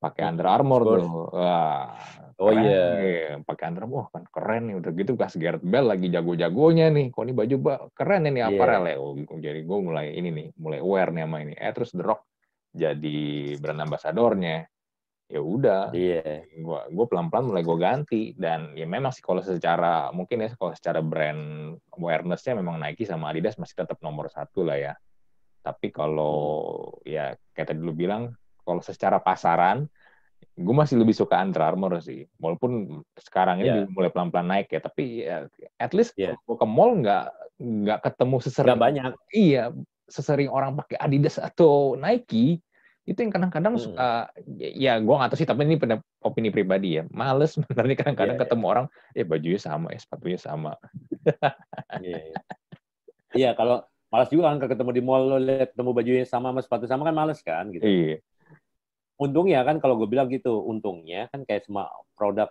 pakai Under Armour tuh. Wah oh iya. yeah. pakai Under Armour kan keren nih. Udah gitu pas Gareth Bale lagi jago-jagonya nih. Kok ini baju keren ini apa yeah. ya. Oh, jadi gue mulai ini nih mulai aware nih sama ini. Eh terus The Rock jadi brand ambassadornya. Ya udah. Iya. Yeah. gua gua pelan-pelan mulai gue ganti. Dan ya memang sih kalau secara mungkin ya kalau secara brand awarenessnya memang Nike sama Adidas masih tetap nomor satu lah ya. Tapi kalau ya kayak tadi lu bilang, kalau secara pasaran, gue masih lebih suka Under Armour sih. Walaupun sekarang ini yeah. mulai pelan-pelan naik ya, tapi ya, at least yeah. gue ke mall nggak nggak ketemu sesering gak banyak. Iya, sesering orang pakai Adidas atau Nike itu yang kadang-kadang hmm. suka ya gue nggak tahu sih tapi ini pada opini pribadi ya males sebenarnya kadang-kadang yeah, ketemu yeah. orang ya bajunya sama ya sepatunya sama iya yeah, yeah. kalau malas juga kan ketemu di mall lo lihat ketemu bajunya sama sama sepatu sama kan males kan gitu. Iya. Untungnya kan kalau gue bilang gitu, untungnya kan kayak semua produk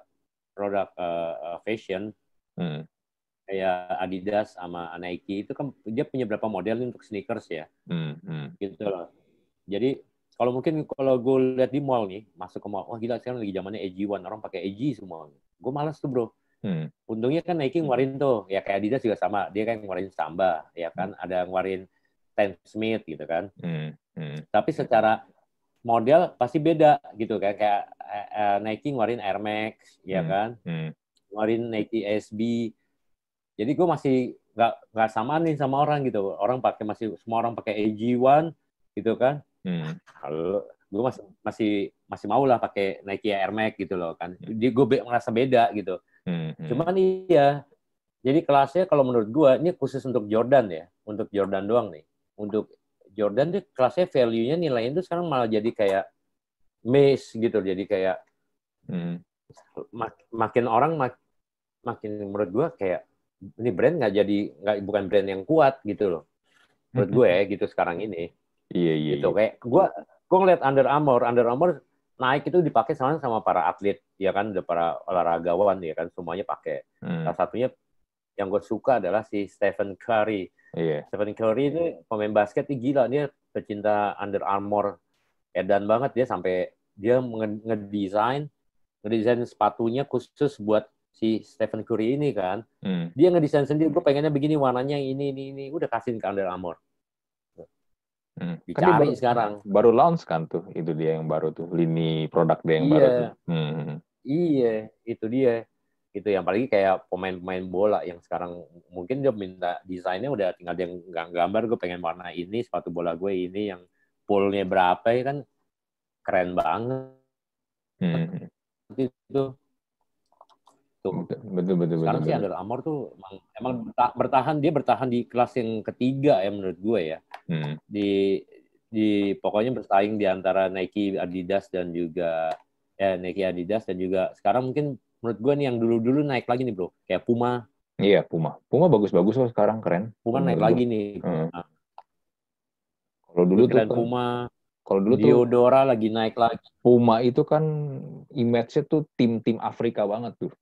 produk uh, fashion hmm. kayak Adidas sama Nike itu kan dia punya berapa model untuk sneakers ya. Hmm. Hmm. Gitu loh. Jadi kalau mungkin kalau gue lihat di mall nih, masuk ke mall, wah gila sekarang lagi zamannya AG1, orang pakai AG semua. Gue malas tuh bro Hmm. Untungnya kan Nike ngeluarin tuh, ya kayak Adidas juga sama, dia kan ngeluarin Samba, ya kan, hmm. ada ngeluarin Stan Smith gitu kan. Hmm. Hmm. Tapi secara model pasti beda gitu kan, kayak uh, Nike ngeluarin Air Max, ya hmm. kan, hmm. ngeluarin Nike SB. Jadi gue masih nggak nggak sama nih sama orang gitu, orang pakai masih semua orang pakai AG1 gitu kan. Hmm. Kalau gue masih masih masih mau lah pakai Nike Air Max gitu loh kan. Jadi gue be merasa beda gitu. Hmm, hmm. Cuman iya, jadi kelasnya kalau menurut gua ini khusus untuk Jordan ya, untuk Jordan doang nih. Untuk Jordan tuh kelasnya value-nya nilainya tuh sekarang malah jadi kayak miss gitu, jadi kayak hmm. mak makin orang mak makin menurut gua kayak ini brand nggak jadi nggak bukan brand yang kuat gitu loh. Menurut gue ya gitu sekarang ini. Iya iya. Gitu iya. kayak gua gua ngeliat Under Armour, Under Armour naik itu dipakai sama sama para atlet ya kan para olahragawan ya kan semuanya pakai hmm. salah satunya yang gue suka adalah si Stephen Curry yeah. Stephen Curry ini pemain basket ini gila dia pecinta Under Armour edan banget dia sampai dia ngedesain ngedesain sepatunya khusus buat si Stephen Curry ini kan hmm. dia ngedesain sendiri gue pengennya begini warnanya ini ini ini udah kasih ke Under Armour Hmm. Dicari kan baru, sekarang. Baru launch kan tuh, itu dia yang baru tuh, lini produk dia yang iya. baru tuh. Hmm. Iya, itu dia. Itu yang apalagi kayak pemain-pemain bola yang sekarang mungkin dia minta desainnya udah tinggal dia gambar gue pengen warna ini sepatu bola gue ini yang poolnya berapa ya kan keren banget. Hmm. Itu Tuh. Betul, betul, Sekarang betul, sih Under Armour tuh emang, emang bertahan dia bertahan di kelas yang ketiga ya menurut gue ya. Hmm. Di di pokoknya bersaing di antara Nike, Adidas dan juga ya Nike Adidas dan juga sekarang mungkin menurut gue nih yang dulu-dulu naik lagi nih bro. Kayak Puma. Iya Puma. Puma bagus-bagus loh sekarang keren. Puma naik lagi nih. Hmm. nah. kalau dulu tuh kan, Puma. kalau dulu Diodora tuh, lagi naik lagi. Puma itu kan image-nya tuh tim-tim Afrika banget tuh.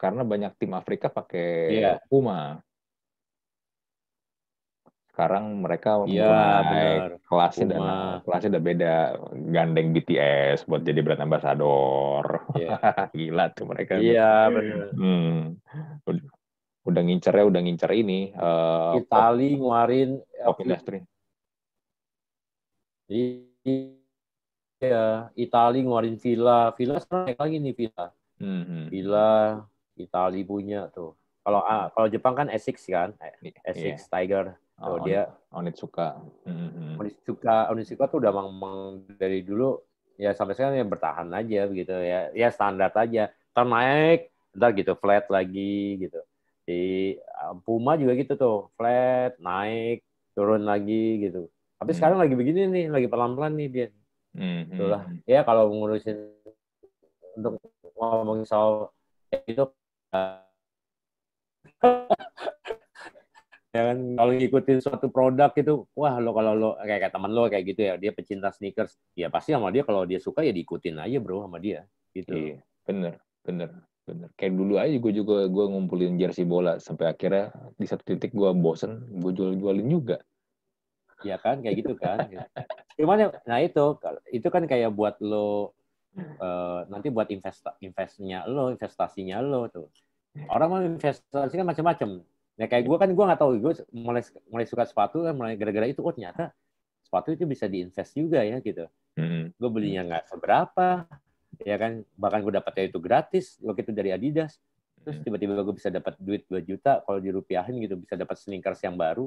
Karena banyak tim Afrika pakai yeah. Puma. Sekarang mereka ya, mulai kelasnya dan kelasnya udah beda, gandeng BTS buat jadi brand ambassador. Yeah. Gila tuh mereka. Iya yeah, benar. Hmm. Udah, udah ngincernya udah ngincer ini. Uh, Itali ngeluarin pop industry. Iya, Itali ngeluarin Villa. Villa sekarang naik lagi nih Villa. Mm -hmm. Villa Itali punya tuh. Kalau ah, kalau Jepang kan Essex kan, Essex yeah. Tiger. Oh, dia Onitsuka. Mm-hmm. Onitsuka, Onitsuka tuh udah memang dari dulu ya sampai sekarang ya bertahan aja gitu ya. Ya standar aja. Ntar naik, ntar gitu flat lagi gitu. Di ah, Puma juga gitu tuh, flat, naik, turun lagi gitu. Tapi mm. sekarang lagi begini nih, lagi pelan-pelan nih dia. Mm-hmm. Itulah. Ya kalau ngurusin untuk ngomongin soal itu ya kan? Kalau ngikutin suatu produk itu wah lo kalau lo kayak, kayak teman lo kayak gitu ya dia pecinta sneakers ya pasti sama dia kalau dia suka ya diikutin aja bro sama dia gitu. Iya bener bener bener. Kayak dulu aja gue juga gue ngumpulin jersey bola sampai akhirnya di satu titik gue bosen gue jual jualin juga. Ya kan kayak gitu kan. Gimana nah itu itu kan kayak buat lo uh, nanti buat invest investnya lo, investasinya lo tuh. Orang mau investasi kan macam-macam. Ya kayak gue kan gue nggak tahu gue mulai mulai suka sepatu kan mulai gara-gara itu oh ternyata sepatu itu bisa diinvest juga ya gitu. Mm-hmm. Gue belinya nggak seberapa, ya kan bahkan gue dapetnya itu gratis waktu itu dari Adidas. Terus tiba-tiba gue bisa dapat duit 2 juta kalau dirupiahin gitu bisa dapat sneakers yang baru.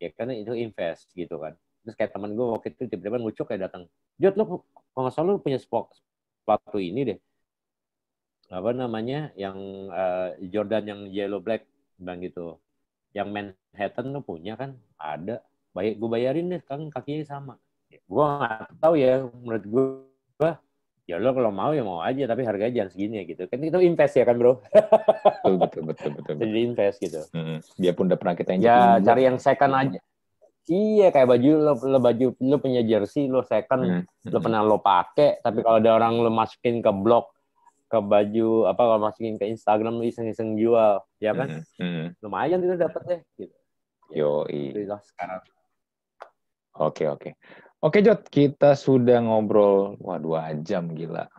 Ya karena itu invest gitu kan. Terus kayak teman gue waktu itu tiba-tiba ngucuk kayak datang, Jod lo kalau nggak salah lo punya sepatu ini deh apa namanya yang uh, Jordan yang yellow black bang gitu yang Manhattan lo punya kan ada baik gue bayarin deh kan kakinya sama. Gue nggak tahu ya menurut gue ya lo kalau mau ya mau aja tapi harganya jangan segini ya gitu. Kan itu invest ya kan bro? Betul betul betul betul, betul. jadi invest gitu. Hmm, dia pun udah pernah kita ya cari yang second aja. Iya kayak baju lo, lo baju lo punya jersey lo second hmm. lo pernah lo pakai tapi kalau ada orang lo masukin ke blog ke baju apa kalau masukin ke Instagram lo iseng-iseng jual ya kan hmm. Hmm. lumayan itu dapat deh gitu yo iya sekarang oke oke oke Jot kita sudah ngobrol wah dua jam gila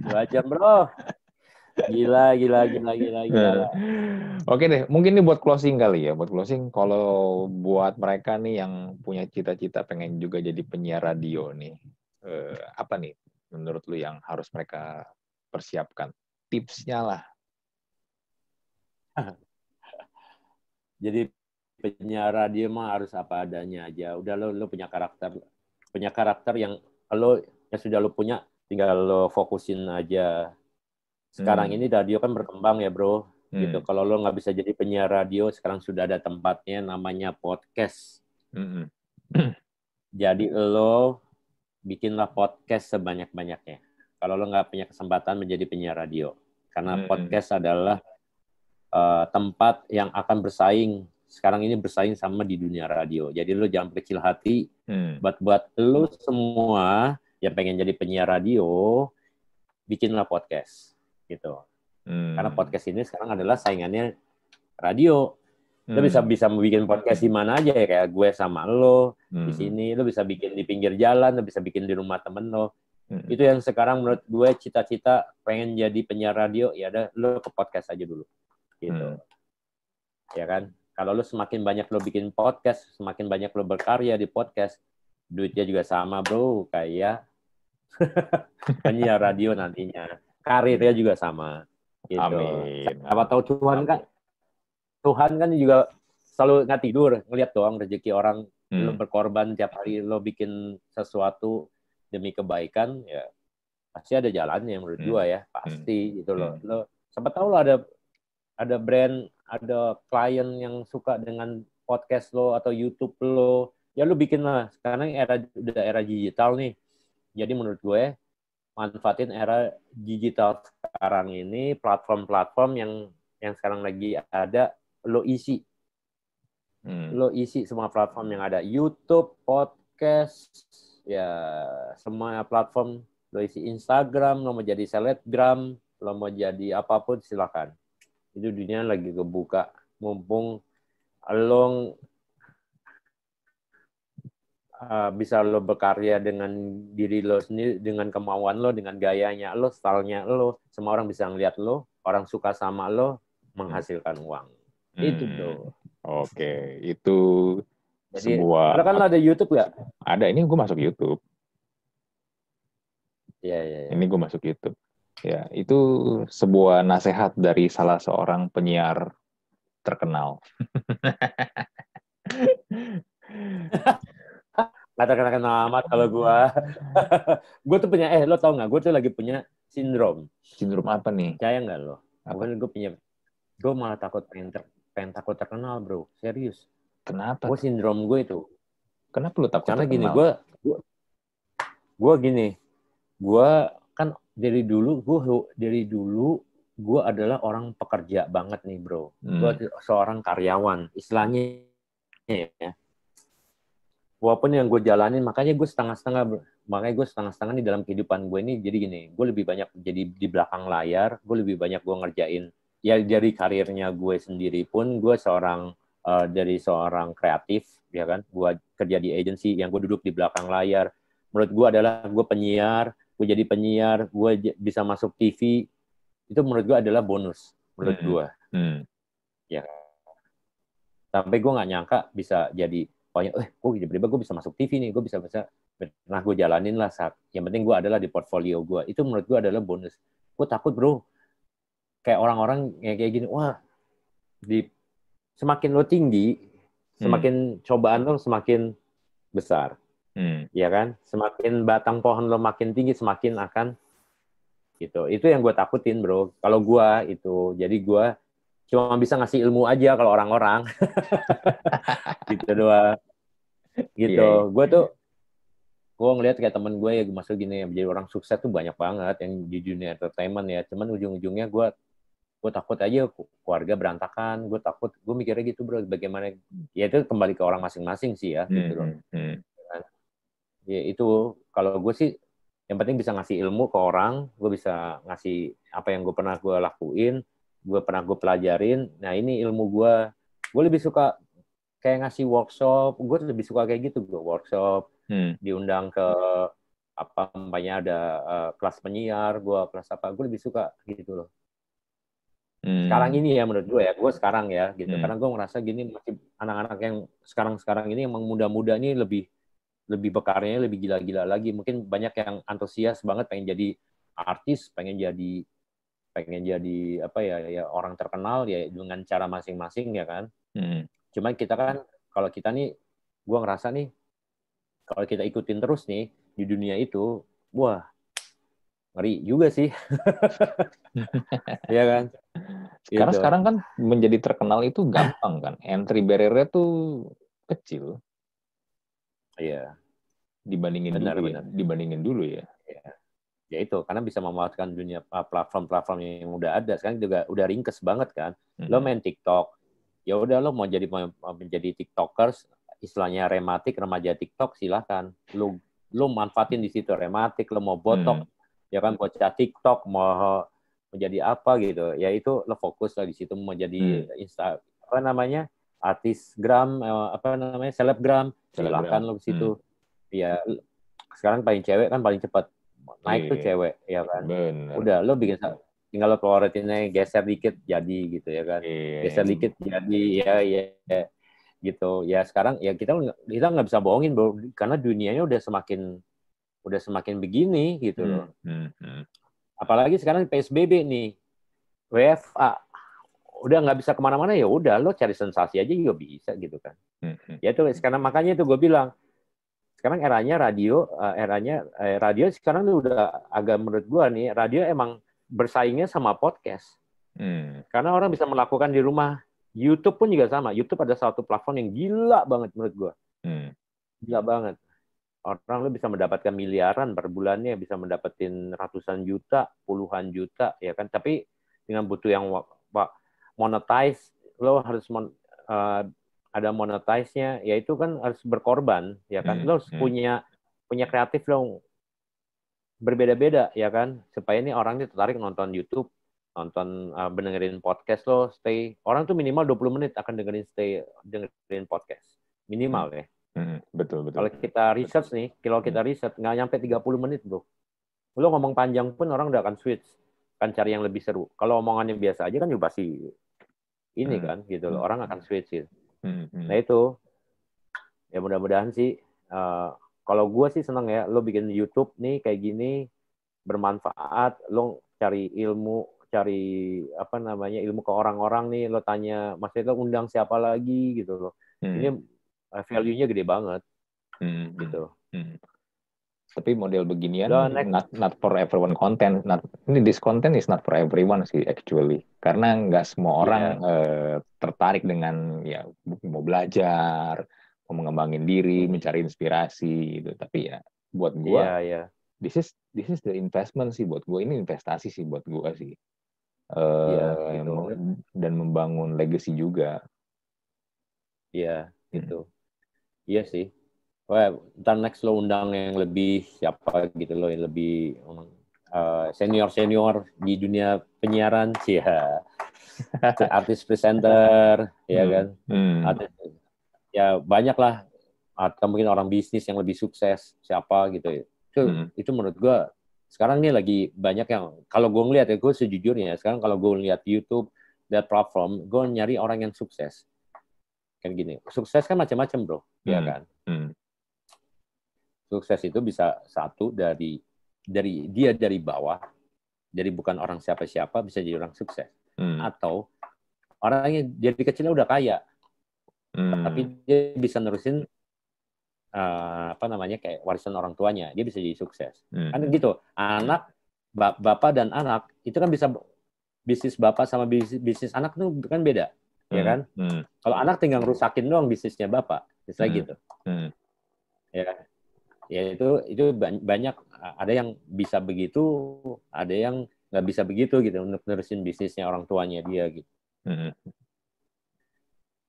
dua jam bro Gila, gila, gila, gila, gila. Oke deh, mungkin ini buat closing kali ya. Buat closing, kalau buat mereka nih yang punya cita-cita pengen juga jadi penyiar radio nih, eh, apa nih menurut lu yang harus mereka persiapkan? Tipsnya lah. jadi penyiar radio mah harus apa adanya aja. Udah lo, lo punya karakter, punya karakter yang lo yang sudah lo punya, tinggal lo fokusin aja sekarang hmm. ini radio kan berkembang ya bro hmm. gitu kalau lo nggak bisa jadi penyiar radio sekarang sudah ada tempatnya namanya podcast hmm. jadi lo bikinlah podcast sebanyak banyaknya kalau lo nggak punya kesempatan menjadi penyiar radio karena hmm. podcast adalah uh, tempat yang akan bersaing sekarang ini bersaing sama di dunia radio jadi lo jangan kecil hati hmm. buat buat lo semua yang pengen jadi penyiar radio bikinlah podcast gitu. Hmm. Karena podcast ini sekarang adalah saingannya radio. Lo hmm. bisa bisa bikin podcast di mana aja ya kayak gue sama lo hmm. di sini. Lo bisa bikin di pinggir jalan, lo bisa bikin di rumah temen lo. Hmm. Itu yang sekarang menurut gue cita-cita pengen jadi penyiar radio ya ada lo ke podcast aja dulu. Gitu. Hmm. Ya kan? Kalau lo semakin banyak lo bikin podcast, semakin banyak lo berkarya di podcast, duitnya juga sama bro kayak penyiar radio nantinya karirnya juga sama. Gitu. Amin. Apa tahu Tuhan kan Tuhan kan juga selalu nggak tidur ngelihat doang rezeki orang hmm. lo berkorban tiap hari lo bikin sesuatu demi kebaikan ya pasti ada jalannya menurut hmm. gua ya pasti hmm. gitu loh hmm. lo sempat tahu lo ada ada brand ada klien yang suka dengan podcast lo atau YouTube lo ya lo bikin lah sekarang era udah era digital nih Jadi menurut gue manfaatin era digital sekarang ini platform-platform yang yang sekarang lagi ada lo isi. Hmm. lo isi semua platform yang ada. YouTube podcast ya semua platform. Lo isi Instagram lo mau jadi selebgram lo mau jadi apa pun silakan. Itu dunia lagi kebuka. Mumpung lo uh, bisa lo berkarya dengan diri lo sendiri, dengan kemauan lo, dengan gayanya lo, stylenya lo, semua orang bisa ngeliat lo, orang suka sama lo, menghasilkan uang. Hmm. Itu tuh. Oke, itu Jadi, sebuah. kan ada YouTube ya? Ada. Ini gue masuk YouTube. Iya, iya. Ya. Ini gue masuk YouTube. Ya, itu sebuah nasihat dari salah seorang penyiar terkenal. Gak terkenal amat kalau gue. gue tuh punya, eh lo tau gak, gue tuh lagi punya sindrom. Sindrom apa nih? Percaya gak lo? Bukan gue punya, gue malah takut pengen, ter, pengen takut terkenal bro, serius. Kenapa? Gue sindrom gue itu. Kenapa lo takut Karena terkenal? gini, gue, gue, gue gini, gue kan dari dulu, gue dari dulu gue adalah orang pekerja banget nih bro. Hmm. Gue seorang karyawan, istilahnya ya walaupun yang gue jalanin makanya gue setengah-setengah makanya gue setengah-setengah di dalam kehidupan gue ini jadi gini gue lebih banyak jadi di belakang layar gue lebih banyak gue ngerjain ya dari karirnya gue sendiri pun gue seorang uh, dari seorang kreatif ya kan? Gue kerja di agency yang gue duduk di belakang layar. Menurut gue adalah gue penyiar gue jadi penyiar gue bisa masuk TV itu menurut gue adalah bonus menurut hmm. gue hmm. ya. Sampai gue nggak nyangka bisa jadi pokoknya eh gue tiba-tiba gue bisa masuk TV nih gue bisa bisa nah gue jalanin lah saat yang penting gue adalah di portfolio gue itu menurut gue adalah bonus. Gue takut bro kayak orang-orang kayak kayak gini wah di semakin lo tinggi semakin hmm. cobaan lo semakin besar hmm. ya kan semakin batang pohon lo makin tinggi semakin akan gitu itu yang gue takutin bro kalau gue itu jadi gue cuma bisa ngasih ilmu aja kalau orang-orang gitu doang gitu yeah. Iya. gue tuh gue ngeliat kayak temen gue ya masuk gini ya jadi orang sukses tuh banyak banget yang di dunia entertainment ya cuman ujung-ujungnya gue gue takut aja keluarga berantakan gue takut gue mikirnya gitu bro bagaimana ya itu kembali ke orang masing-masing sih ya gitu loh hmm. hmm, hmm. ya itu kalau gue sih yang penting bisa ngasih ilmu ke orang gue bisa ngasih apa yang gue pernah gue lakuin gue pernah gue pelajarin nah ini ilmu gue gue lebih suka kayak ngasih workshop gue lebih suka kayak gitu gue workshop hmm. diundang ke apa umpamanya ada uh, kelas penyiar gue kelas apa gue lebih suka gitu loh hmm. sekarang ini ya menurut gue ya gue sekarang ya gitu hmm. karena gue ngerasa gini masih anak-anak yang sekarang sekarang ini emang muda-muda ini lebih lebih bekarnya lebih gila-gila lagi mungkin banyak yang antusias banget pengen jadi artis pengen jadi pengen jadi apa ya ya orang terkenal ya dengan cara masing-masing ya kan. Hmm. Cuma kita kan kalau kita nih, gue ngerasa nih kalau kita ikutin terus nih di dunia itu, wah ngeri juga sih. Iya kan? Karena gitu. sekarang kan menjadi terkenal itu gampang kan. Entry barrier-nya tuh kecil. Iya. Dibandingin benar, dulu ya. benar. ya. Dibandingin dulu ya. Iya ya itu karena bisa memanfaatkan dunia uh, platform-platform yang udah ada sekarang juga udah ringkes banget kan hmm. lo main TikTok ya udah lo mau jadi menjadi tiktokers istilahnya rematik remaja TikTok silahkan lo lo manfaatin di situ rematik lo mau botok hmm. Ya kan bocah TikTok mau menjadi apa gitu ya itu lo fokus lah di situ mau jadi hmm. insta apa namanya artisgram eh, apa namanya selebgram silahkan lo di situ hmm. ya sekarang paling cewek kan paling cepat naik tuh iya. cewek ya kan Bener. udah lo bikin tinggal lo keluarinnya geser dikit jadi gitu ya kan yeah. geser dikit jadi ya ya, ya gitu ya sekarang ya kita kita nggak bisa bohongin bro karena dunianya udah semakin udah semakin begini gitu loh hmm, hmm, hmm. apalagi sekarang psbb nih WFA udah nggak bisa ke mana-mana ya udah lo cari sensasi aja juga bisa gitu kan hmm, hmm. ya itu sekarang makanya itu gue bilang sekarang eranya radio, uh, eranya eh, radio sekarang udah agak menurut gua nih, radio emang bersaingnya sama podcast. Hmm. Karena orang bisa melakukan di rumah. YouTube pun juga sama. YouTube ada satu platform yang gila banget menurut gua. Hmm. Gila banget. Orang lu bisa mendapatkan miliaran per bulannya, bisa mendapatkan ratusan juta, puluhan juta, ya kan? Tapi dengan butuh yang monetize, lo harus mon, uh, ada monetize-nya, yaitu kan harus berkorban, ya kan? Hmm, lo harus hmm. punya punya kreatif lo berbeda-beda, ya kan? Supaya ini orang ini tertarik nonton YouTube, nonton uh, podcast lo stay orang tuh minimal 20 menit akan dengerin stay dengerin podcast minimal hmm. ya hmm, betul betul kalau kita research nih kalau kita hmm. riset nggak nyampe 30 menit bro lo ngomong panjang pun orang udah akan switch kan cari yang lebih seru kalau omongannya biasa aja kan juga pasti ini hmm. kan gitu loh hmm. orang akan switch gitu hmm. Hmm. nah itu ya mudah-mudahan sih uh, kalau gue sih seneng ya lo bikin YouTube nih kayak gini bermanfaat lo cari ilmu cari apa namanya ilmu ke orang-orang nih lo tanya mas itu undang siapa lagi gitu loh hmm. ini value-nya gede banget hmm. gitu hmm. tapi model beginian next, not not for everyone content not ini this content is not for everyone sih actually karena nggak semua orang yeah. uh, tertarik dengan ya mau belajar mau mengembangin diri mencari inspirasi gitu tapi ya buat gua yeah, yeah. this is this is the investment sih buat gua ini investasi sih buat gua sih uh, ya, gitu. dan membangun legacy juga. Iya, hmm. gitu. Iya sih. Wah, ntar next lo undang yang lebih siapa gitu loh, yang lebih uh, senior senior di dunia penyiaran sih ya. artis presenter, ya kan. Hmm. Artis, ya banyak lah. Atau mungkin orang bisnis yang lebih sukses siapa gitu. Itu hmm. itu menurut gua sekarang ini lagi banyak yang kalau gue ngeliat ya gue sejujurnya sekarang kalau gue ngeliat YouTube that platform gue nyari orang yang sukses kan gini sukses kan macam-macam bro ya hmm. ya kan hmm. sukses itu bisa satu dari dari dia dari bawah jadi bukan orang siapa-siapa bisa jadi orang sukses hmm. atau orangnya jadi kecilnya udah kaya hmm. tapi dia bisa nerusin uh, apa namanya kayak warisan orang tuanya dia bisa jadi sukses hmm. kan gitu anak bapak dan anak itu kan bisa bisnis bapak sama bisnis, bisnis anak itu kan beda ya hmm. kan hmm. kalau anak tinggal rusakin doang bisnisnya bapak misalnya hmm. gitu hmm. ya ya itu itu banyak ada yang bisa begitu ada yang nggak bisa begitu gitu untuk nerusin bisnisnya orang tuanya dia gitu hmm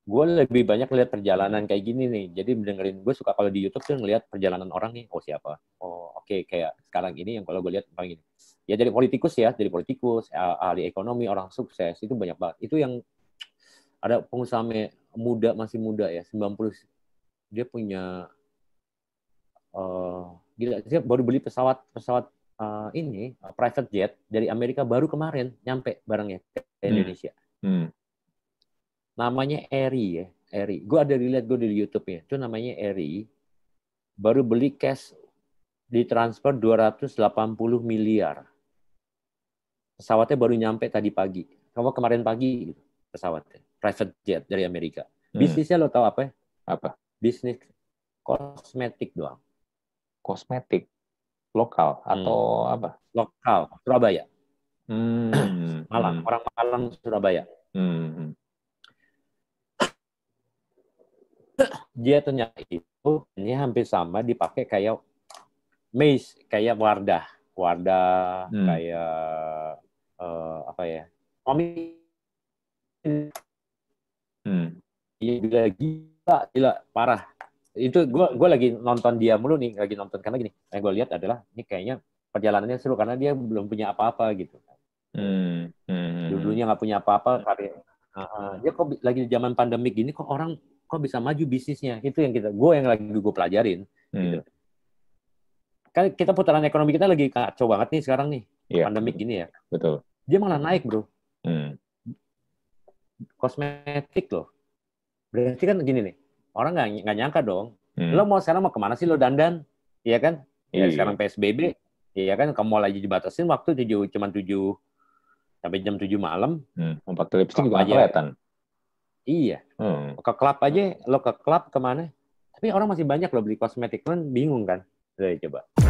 gue lebih banyak lihat perjalanan kayak gini nih. Jadi mendengarin gue suka kalau di YouTube tuh ngelihat perjalanan orang nih. Oh siapa? Oh oke okay. kayak sekarang ini yang kalau gue lihat kayak gini. Ya dari politikus ya, dari politikus, ahli ekonomi, orang sukses itu banyak banget. Itu yang ada pengusaha muda masih muda ya, 90 dia punya uh, gila dia baru beli pesawat pesawat uh, ini uh, private jet dari Amerika baru kemarin nyampe barangnya ke hmm. Indonesia. Hmm. Hmm namanya Eri ya Eri. Gue ada dilihat gue di YouTube ya itu namanya Eri. Baru beli cash ditransfer 280 miliar. Pesawatnya baru nyampe tadi pagi. Kamu kemarin pagi gitu, pesawatnya private jet dari Amerika hmm. bisnisnya lo tahu apa ya? apa bisnis kosmetik doang kosmetik lokal atau hmm. apa lokal Surabaya hmm. Malang hmm. orang Malang Surabaya hmm dia ternyata itu ini hampir sama dipakai kayak maze kayak Wardah Wardah hmm. kayak uh, apa ya Omi hmm. Iya gila gila gila parah itu gue gue lagi nonton dia mulu nih lagi nonton karena gini yang gue lihat adalah ini kayaknya perjalanannya seru karena dia belum punya apa-apa gitu hmm. Hmm. dulunya nggak punya apa-apa uh, dia kok lagi di zaman pandemik gini kok orang kok bisa maju bisnisnya itu yang kita gue yang lagi gue pelajarin hmm. gitu kan kita putaran ekonomi kita lagi kacau banget nih sekarang nih yeah. pandemik gini ya betul dia malah naik bro hmm. Kosmetik loh berarti kan gini nih orang nggak nggak nyangka dong hmm. lo mau sekarang mau ke mana sih lo dandan iya kan ya, yeah. sekarang psbb iya kan kamu lagi dibatasin waktu tujuh cuma tujuh sampai jam tujuh malam hmm. empat lipstick juga kelihatan Iya. Hmm. Ke klub aja, lo ke klub ke mana? Tapi orang masih banyak lo beli kosmetik, kan bingung kan? Udah coba.